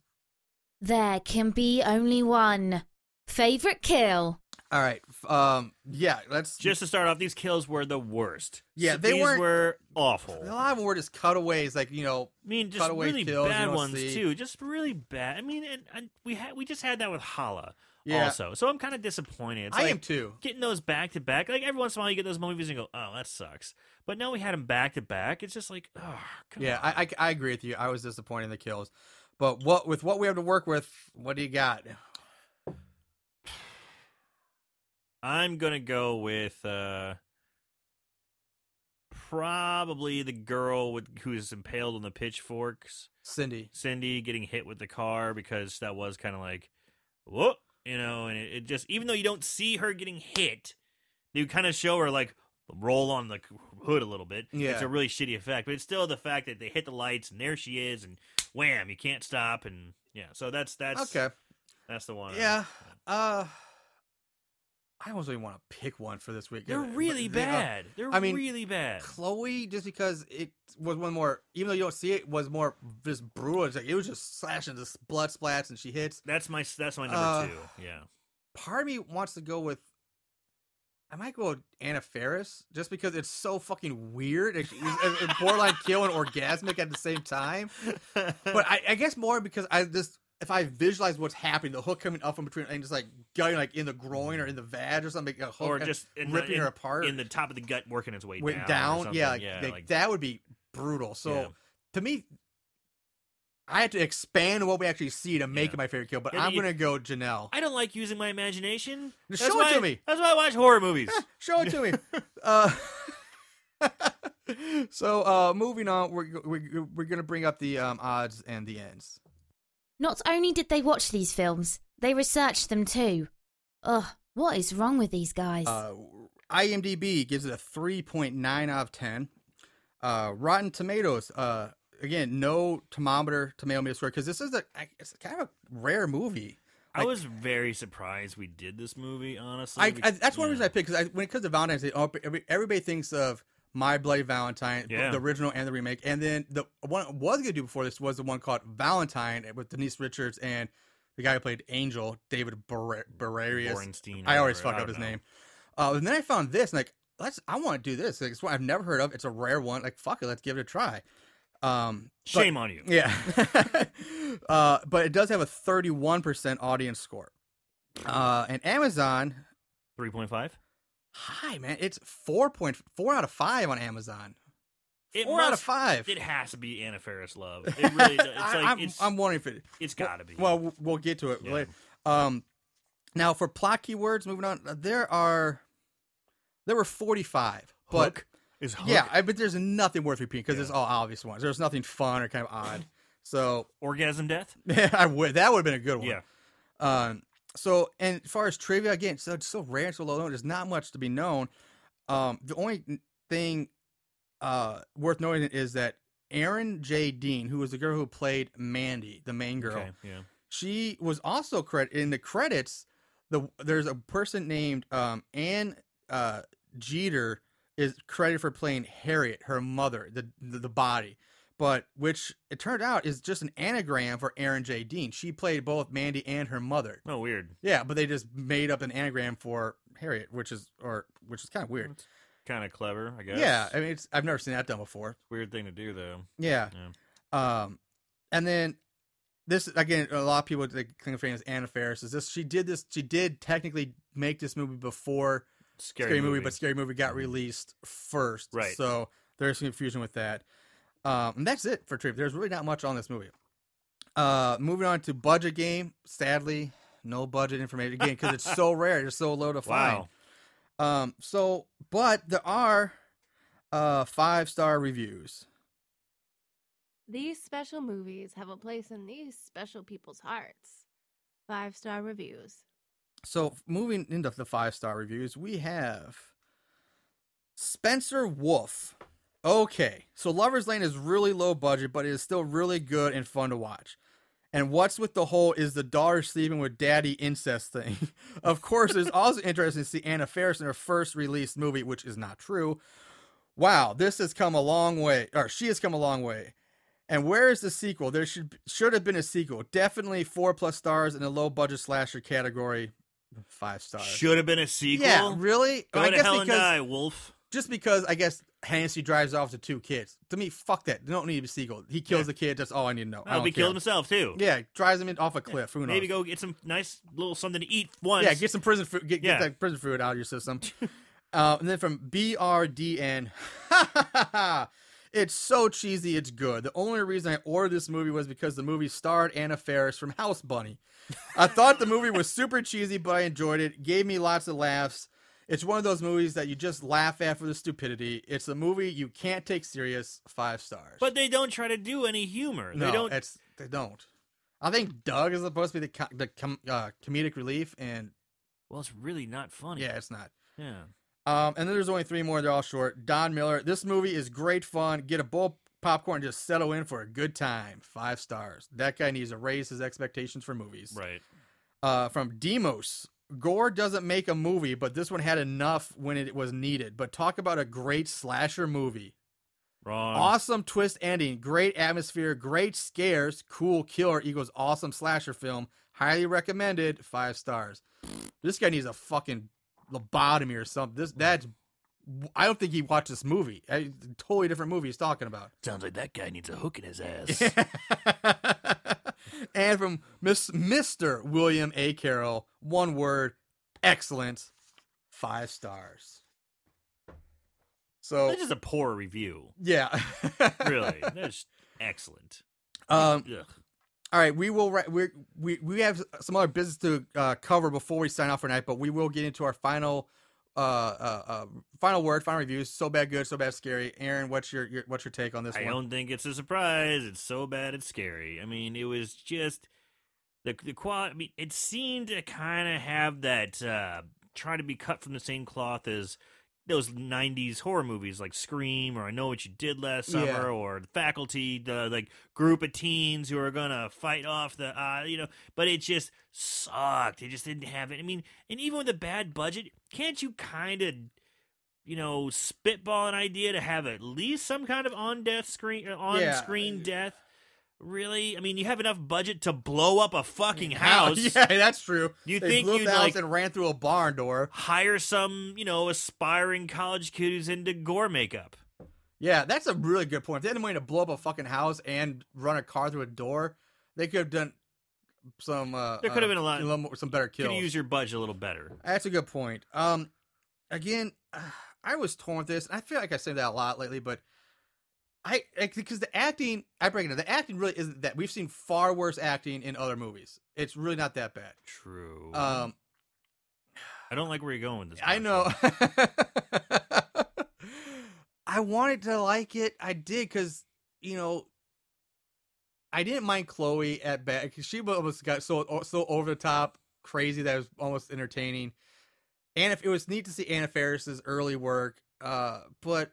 There can be only one. Favorite kill? All right. Um. Yeah. Let's just to start off, these kills were the worst. Yeah, they these weren't- were awful. A lot of them were just cutaways, like you know, I mean, just cutaway really kills you bad don't ones see. too. Just really bad. I mean, and, and we had we just had that with Hala Yeah. also. So I'm kind of disappointed. It's I like am too. getting those back to back. Like every once in a while, you get those movies and you go, "Oh, that sucks." But now we had them back to back. It's just like, oh, come Yeah, on. I, I I agree with you. I was disappointed in the kills, but what with what we have to work with, what do you got? I'm gonna go with uh probably the girl with who's impaled on the pitchforks. Cindy. Cindy getting hit with the car because that was kind of like, whoop, you know, and it, it just even though you don't see her getting hit, you kind of show her like roll on the hood a little bit. Yeah. it's a really shitty effect, but it's still the fact that they hit the lights and there she is, and wham, you can't stop, and yeah, so that's that's Okay. that's the one. Yeah. Uh, I almost don't even want to pick one for this week. They're but really uh, bad. They're I mean, really bad. Chloe, just because it was one more, even though you don't see it, was more just brutal. It's like it was just slashing, just blood splats, and she hits. That's my that's my number Uh, two. Yeah. Part of me wants to go with. I might go with Anna Faris just because it's so fucking weird and, she's- and- and borderline kill and orgasmic at the same time. [LAUGHS] But I, I guess more because I just if I visualize what's happening, the hook coming up from between and just like going like in the groin or in the vag or something, a hook or just ripping the, in, her apart in the top of the gut, working its way down. down. Yeah, like, yeah, like, like- that would be brutal. So Yeah. to me, I had to expand what we actually see to make Yeah. it my favorite kill. But I'm you- gonna go Janelle. I don't like using my imagination. That's show it to me. That's why I watch horror movies. [LAUGHS] Show it to me. [LAUGHS] uh, [LAUGHS] so uh, moving on, we're, we're we're gonna bring up the um, odds and the ends. Not only did they watch these films, they researched them too. Ugh, what is wrong with these guys? Uh, IMDb gives it a 3.9 out of 10. Uh, Rotten Tomatoes, uh, again, no thermometer, tomato meter score, because this is a it's kind of a rare movie. I was very surprised we did this movie. Honestly, I, be- I that's one yeah. reason I picked because when it comes to Valentine's Day, oh, everybody thinks of my Bloody Valentine, yeah. the original and the remake, and then the one I was gonna do before this was the one called Valentine with Denise Richards and the guy who played Angel, David Ber- Berarius. I always fuck up his know. name. Uh, and then I found this, and like, let's I want to do this. Like, it's one I've never heard of. It's a rare one. Like, fuck it, let's give it a try. Um, Shame but, on you. Yeah. [LAUGHS] uh, but it does have a 31% audience score. Uh, and Amazon. 3.5? high, man. It's 4.4 out of 5 on Amazon. Four must, out of five. It has to be Anna Faris Love. [LAUGHS] It really does. It's like, I, am it's, I'm wondering if it. It's got to be. Well, we'll get to it yeah. later. Um, now for plot keywords, moving on. Uh, there are, there were 45. But Hook is Hook. yeah, I, but there's nothing worth repeating because yeah. it's all obvious ones. There's nothing fun or kind of odd. [LAUGHS] So orgasm death. Yeah, [LAUGHS] I would. That would have been a good one. Yeah. Um, so, and as far as trivia, again, so it's so rare and so low known. There's not much to be known. Um, the only thing uh, worth noting is that Erin J. Dean, who was the girl who played Mandy, the main girl, Okay. Yeah. she was also credit in the credits. The there's a person named um, Ann uh, Jeter is credited for playing Harriet, her mother, the, the the body, but which it turned out is just an anagram for Erin J. Dean. She played both Mandy and her mother. Oh, weird. Yeah, but they just made up an anagram for Harriet, which is or which is kind of weird. Kind of clever, I guess. Yeah, I mean, it's I've never seen that done before. Weird thing to do, though. Yeah. Um, and then this again, a lot of people think of as Anna Faris. Is this she did this? She did technically make this movie before Scary, Scary, movie, movie. but Scary Movie got released first. Right. So there's some confusion with that. Um, and that's it for trivia. There's really not much on this movie. Uh, moving on to budget game. Sadly, no budget information again because it's so rare. It's so low to find. Wow. Um, so, but there are uh five star reviews. These special movies have a place in these special people's hearts. Five star reviews. So moving into the five star reviews, we have Spencer Wolf. Okay, so Lover's Lane is really low budget, but it is still really good and fun to watch. And what's with the whole is the daughter sleeping with daddy incest thing? [LAUGHS] of course, it's [LAUGHS] also interesting to see Anna Faris in her first released movie, which is not true. Wow, this has come a long way, or she has come a long way. And where is the sequel? There should should have been a sequel. Definitely four plus stars in the low budget slasher category. Five stars. Should have been a sequel. Yeah, really? Go I to guess hell and because die, Wolf. Just because I guess Hennessy drives off the two kids. To me, fuck that. They don't need a sequel. He kills Yeah. the kid. That's all I need to know. I don't he killed himself too. Yeah, drives him in off a cliff. Who knows? Maybe go get some nice little something to eat once. Yeah, get some prison food. Get, Yeah. get that prison food out of your system. [LAUGHS] uh, and then from BRDN, [LAUGHS] it's so cheesy. It's good. The only reason I ordered this movie was because the movie starred Anna Faris from House Bunny. I thought the movie was super cheesy, but I enjoyed it. Gave me lots of laughs. It's one of those movies that you just laugh at for the stupidity. It's a movie you can't take serious. Five stars. But they don't try to do any humor. no, they don't. it's they don't. I think Doug is supposed to be the co- the com- uh, comedic relief, and Well, it's really not funny. yeah, it's not. Yeah. Um, and then there's only three more. They're all short. Don Miller. This movie is great fun. Get a bowl of popcorn and just settle in for a good time. Five stars. That guy needs to raise his expectations for movies. Right. Uh, from Demos. Gore doesn't make a movie, but this one had enough when it was needed. But talk about a great slasher movie. Wrong. Awesome twist ending, great atmosphere, great scares, cool killer equals awesome slasher film. Highly recommended, five stars. This guy needs a fucking lobotomy or something. This that's I don't think he watched this movie. A totally different movie he's talking about. Sounds like that guy needs a hook in his ass. [LAUGHS] [LAUGHS] and from Miss Mr. William A. Carroll, one word, excellent, five stars. So That's just a poor review. yeah, [LAUGHS] Really. That's excellent. um, Ugh. all right, we will. We we we have some other business to uh, cover before we sign off for tonight, but we will get into our final. Uh, uh, uh, final word, final reviews. So bad, good. So bad, scary. Aaron, what's your, your what's your take on this I one? don't think it's a surprise. It's so bad it's scary. I mean, it was just the the quality. I mean, it seemed to kind of have that uh try to be cut from the same cloth as those '90s horror movies like Scream or I Know What You Did Last Summer Yeah. or The Faculty, the like group of teens who are gonna fight off the uh you know. But it just sucked. It just didn't have it. I mean, and even with a bad budget, can't you kind of you know, spitball an idea to have at least some kind of on death screen on Yeah. screen death. Really? I mean, you have enough budget to blow up a fucking [LAUGHS] house. yeah, that's true. You they think blew you'd, the house like- and ran through a barn door? Hire some, you know, aspiring college kid who's into gore makeup. Yeah, that's a really good point. If they had the money to blow up a fucking house and run a car through a door, they could have done some. Uh, There could have uh, been a lot- more, some better kills. Could use your budget a little better. That's a good point. Um, again, [SIGHS] I was torn with this. I feel like I say that a lot lately, but I like, because the acting, I break it. down, The acting really isn't that. We've seen far worse acting in other movies. It's really not that bad. True. Um, I don't like where you're going with this. I know. [LAUGHS] I wanted to like it. I did because you know I didn't mind Chloe at best because she was almost got so so over the top crazy that it was almost entertaining. And if it was neat to see Anna Faris's early work, uh, but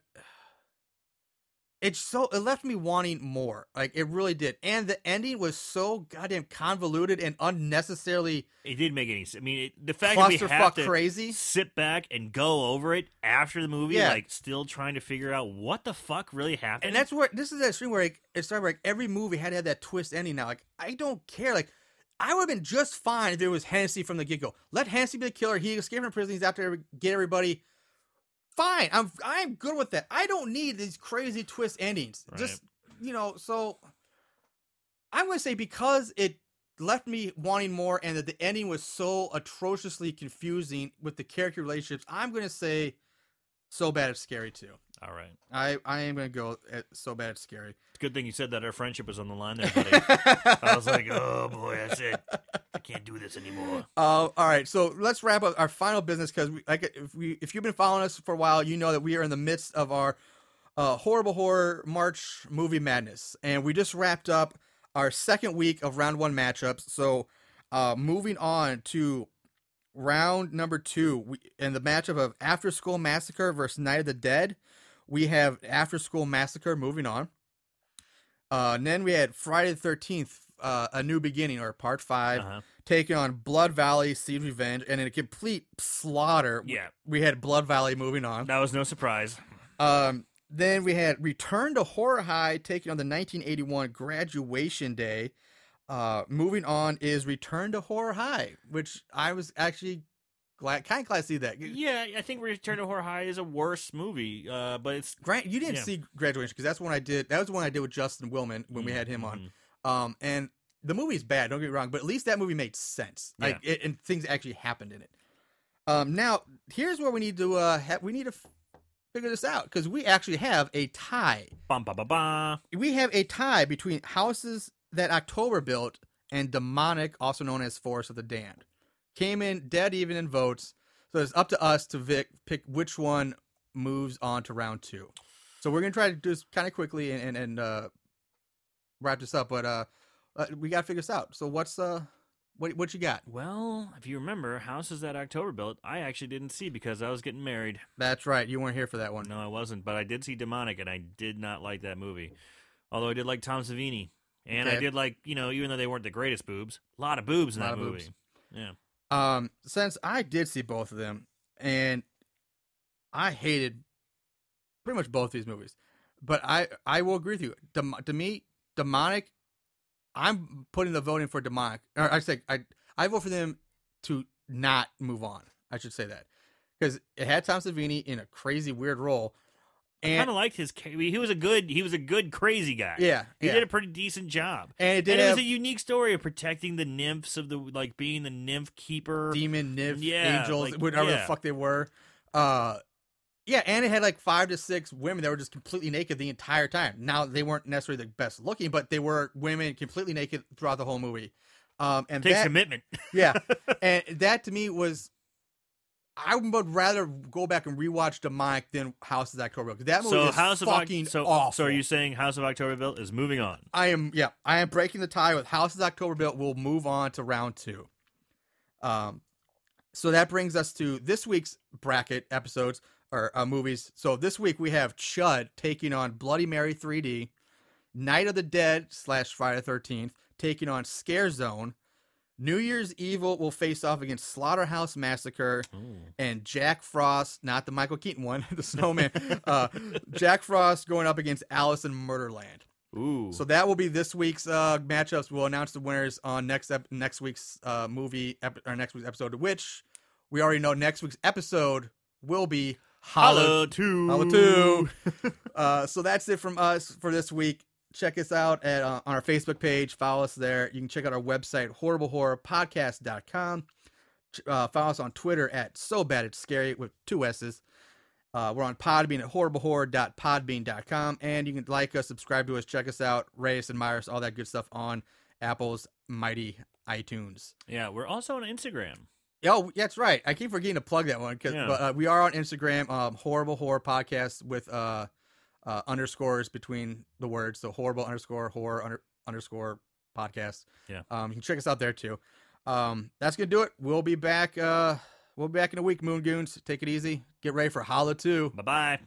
it's so it left me wanting more. Like it really did. And the ending was so goddamn convoluted and unnecessarily It didn't make any sense. I mean, it, the fact that we have to crazy. sit back and go over it after the movie, Yeah. like still trying to figure out what the fuck really happened. And that's where this is that stream where like, it started where like, every movie had to have that twist ending. Now, like I don't care. Like I would have been just fine if it was Hennessy from the get go. Let Hennessy be the killer. He escaped from prison. He's out there to get everybody. Fine, I'm I'm good with that. I don't need these crazy twist endings. Right. Just you know, so I'm gonna say because it left me wanting more, and that the ending was so atrociously confusing with the character relationships. I'm gonna say so bad it's scary too. All right. I I am gonna go at so bad it's scary. It's a good thing you said that our friendship was on the line there, buddy. I was like, [LAUGHS] oh boy, that's it. I can't do this anymore. Uh, all right, so let's wrap up our final business because, like, if we if you've been following us for a while, you know that we are in the midst of our uh, horrible horror March movie madness, and we just wrapped up our second week of round one matchups. So, uh, moving on to round number two, we, in the matchup of After School Massacre versus Night of the Dead, we have After School Massacre moving on. Uh, and then we had Friday the Thirteenth, uh, a new beginning or part 5 Uh-huh. taking on Blood Valley, Seed Revenge, and in a complete slaughter, Yeah. we had Blood Valley moving on. That was no surprise. Um, then we had Return to Horror High taking on the 1981 Graduation Day. Uh, moving on is Return to Horror High, which I was actually glad, kind of glad to see that. Yeah, I think Return to Horror High is a worse movie, uh, but it's Grant, you didn't Yeah. see Graduation because that's one I did. That was the one I did with Justin Willman when we had him on. Mhm. Um, and the movie's bad. Don't get me wrong, but at least that movie made sense. Like, it, and things actually happened in it. Um, now here's where we need to uh, ha- we need to f- figure this out because we actually have a tie. Bum, ba, ba, ba. We have a tie between houses that October built and demonic, also known as Forest of the Damned. Came in dead even in votes, so it's up to us to vic- pick which one moves on to round two. So we're gonna try to do this kind of quickly and and, and uh, wrap this up, but uh, uh, we gotta figure this out. So what's uh, what what you got? Well, if you remember, houses that October built, I actually didn't see because I was getting married. That's right, you weren't here for that one. No, I wasn't, but I did see Demonic, and I did not like that movie. Although I did like Tom Savini, and I did like you know, even though they weren't the greatest boobs, a lot of boobs in that movie. boobs. Yeah, Um, since I did see both of them, and I hated pretty much both these movies, but I I will agree with you. Dem- to me, demonic. I'm putting the voting for demonic. Or I say I I vote for them to not move on. I should say that because it had Tom Savini in a crazy weird role, I kind of liked his. ca- He was a good. He was a good crazy guy. yeah, He yeah. did a pretty decent job. and it did and it have was a unique story of protecting the nymphs of the like being the nymph keeper. demon, nymph, Yeah, angels, like, whatever the yeah. fuck they were. Uh, yeah, and it had like five to six women that were just completely naked the entire time. Now they weren't necessarily the best looking, but they were women completely naked throughout the whole movie. Um, and Takes that, commitment. yeah, [LAUGHS] and that to me was. I would rather go back and rewatch Demonic than House of October. 'cause That movie So is House fucking Oc- so awful. so are you saying House of Octoberville is moving on? I am yeah, I am breaking the tie with House's October Built. We'll move on to round two. Um, so that brings us to this week's bracket episodes or uh, movies. So this week we have Chud taking on Bloody Mary 3D, Night of the Dead slash Friday Thirteenth taking on Scare Zone. New Year's Evil will face off against Slaughterhouse Massacre and Jack Frost, not the Michael Keaton one, [LAUGHS] the Snowman. uh, Jack Frost going up against Alice in Murderland. Ooh. So that will be this week's uh, matchups. We'll announce the winners on next ep- next week's uh, movie ep- or next week's episode, which we already know next week's episode will be Hollow. Hollow two. Hollow two. [LAUGHS] uh, so that's it from us for this week. Check us out at uh, on our Facebook page. Follow us there. You can check out our website horriblehorrorpodcast.com. Uh, follow us on Twitter at so bad it's scary with two S's. Uh, we're on Podbean at horriblehorror.podbean.com. And you can like us, subscribe to us, check us out, rate us, admire us, all that good stuff on Apple's mighty iTunes. Yeah, we're also on Instagram. Oh, that's right. I keep forgetting to plug that one. 'cause- Yeah. Uh, we are on Instagram, um, horrible horror podcast with uh, uh, underscores between the words. So horrible underscore horror under, underscore podcast. Yeah. Um, you can check us out there too. Um, that's gonna do it. We'll be back. Uh, we'll be back in a week. Moon Goons, take it easy. Get ready for Hollow two. Bye bye.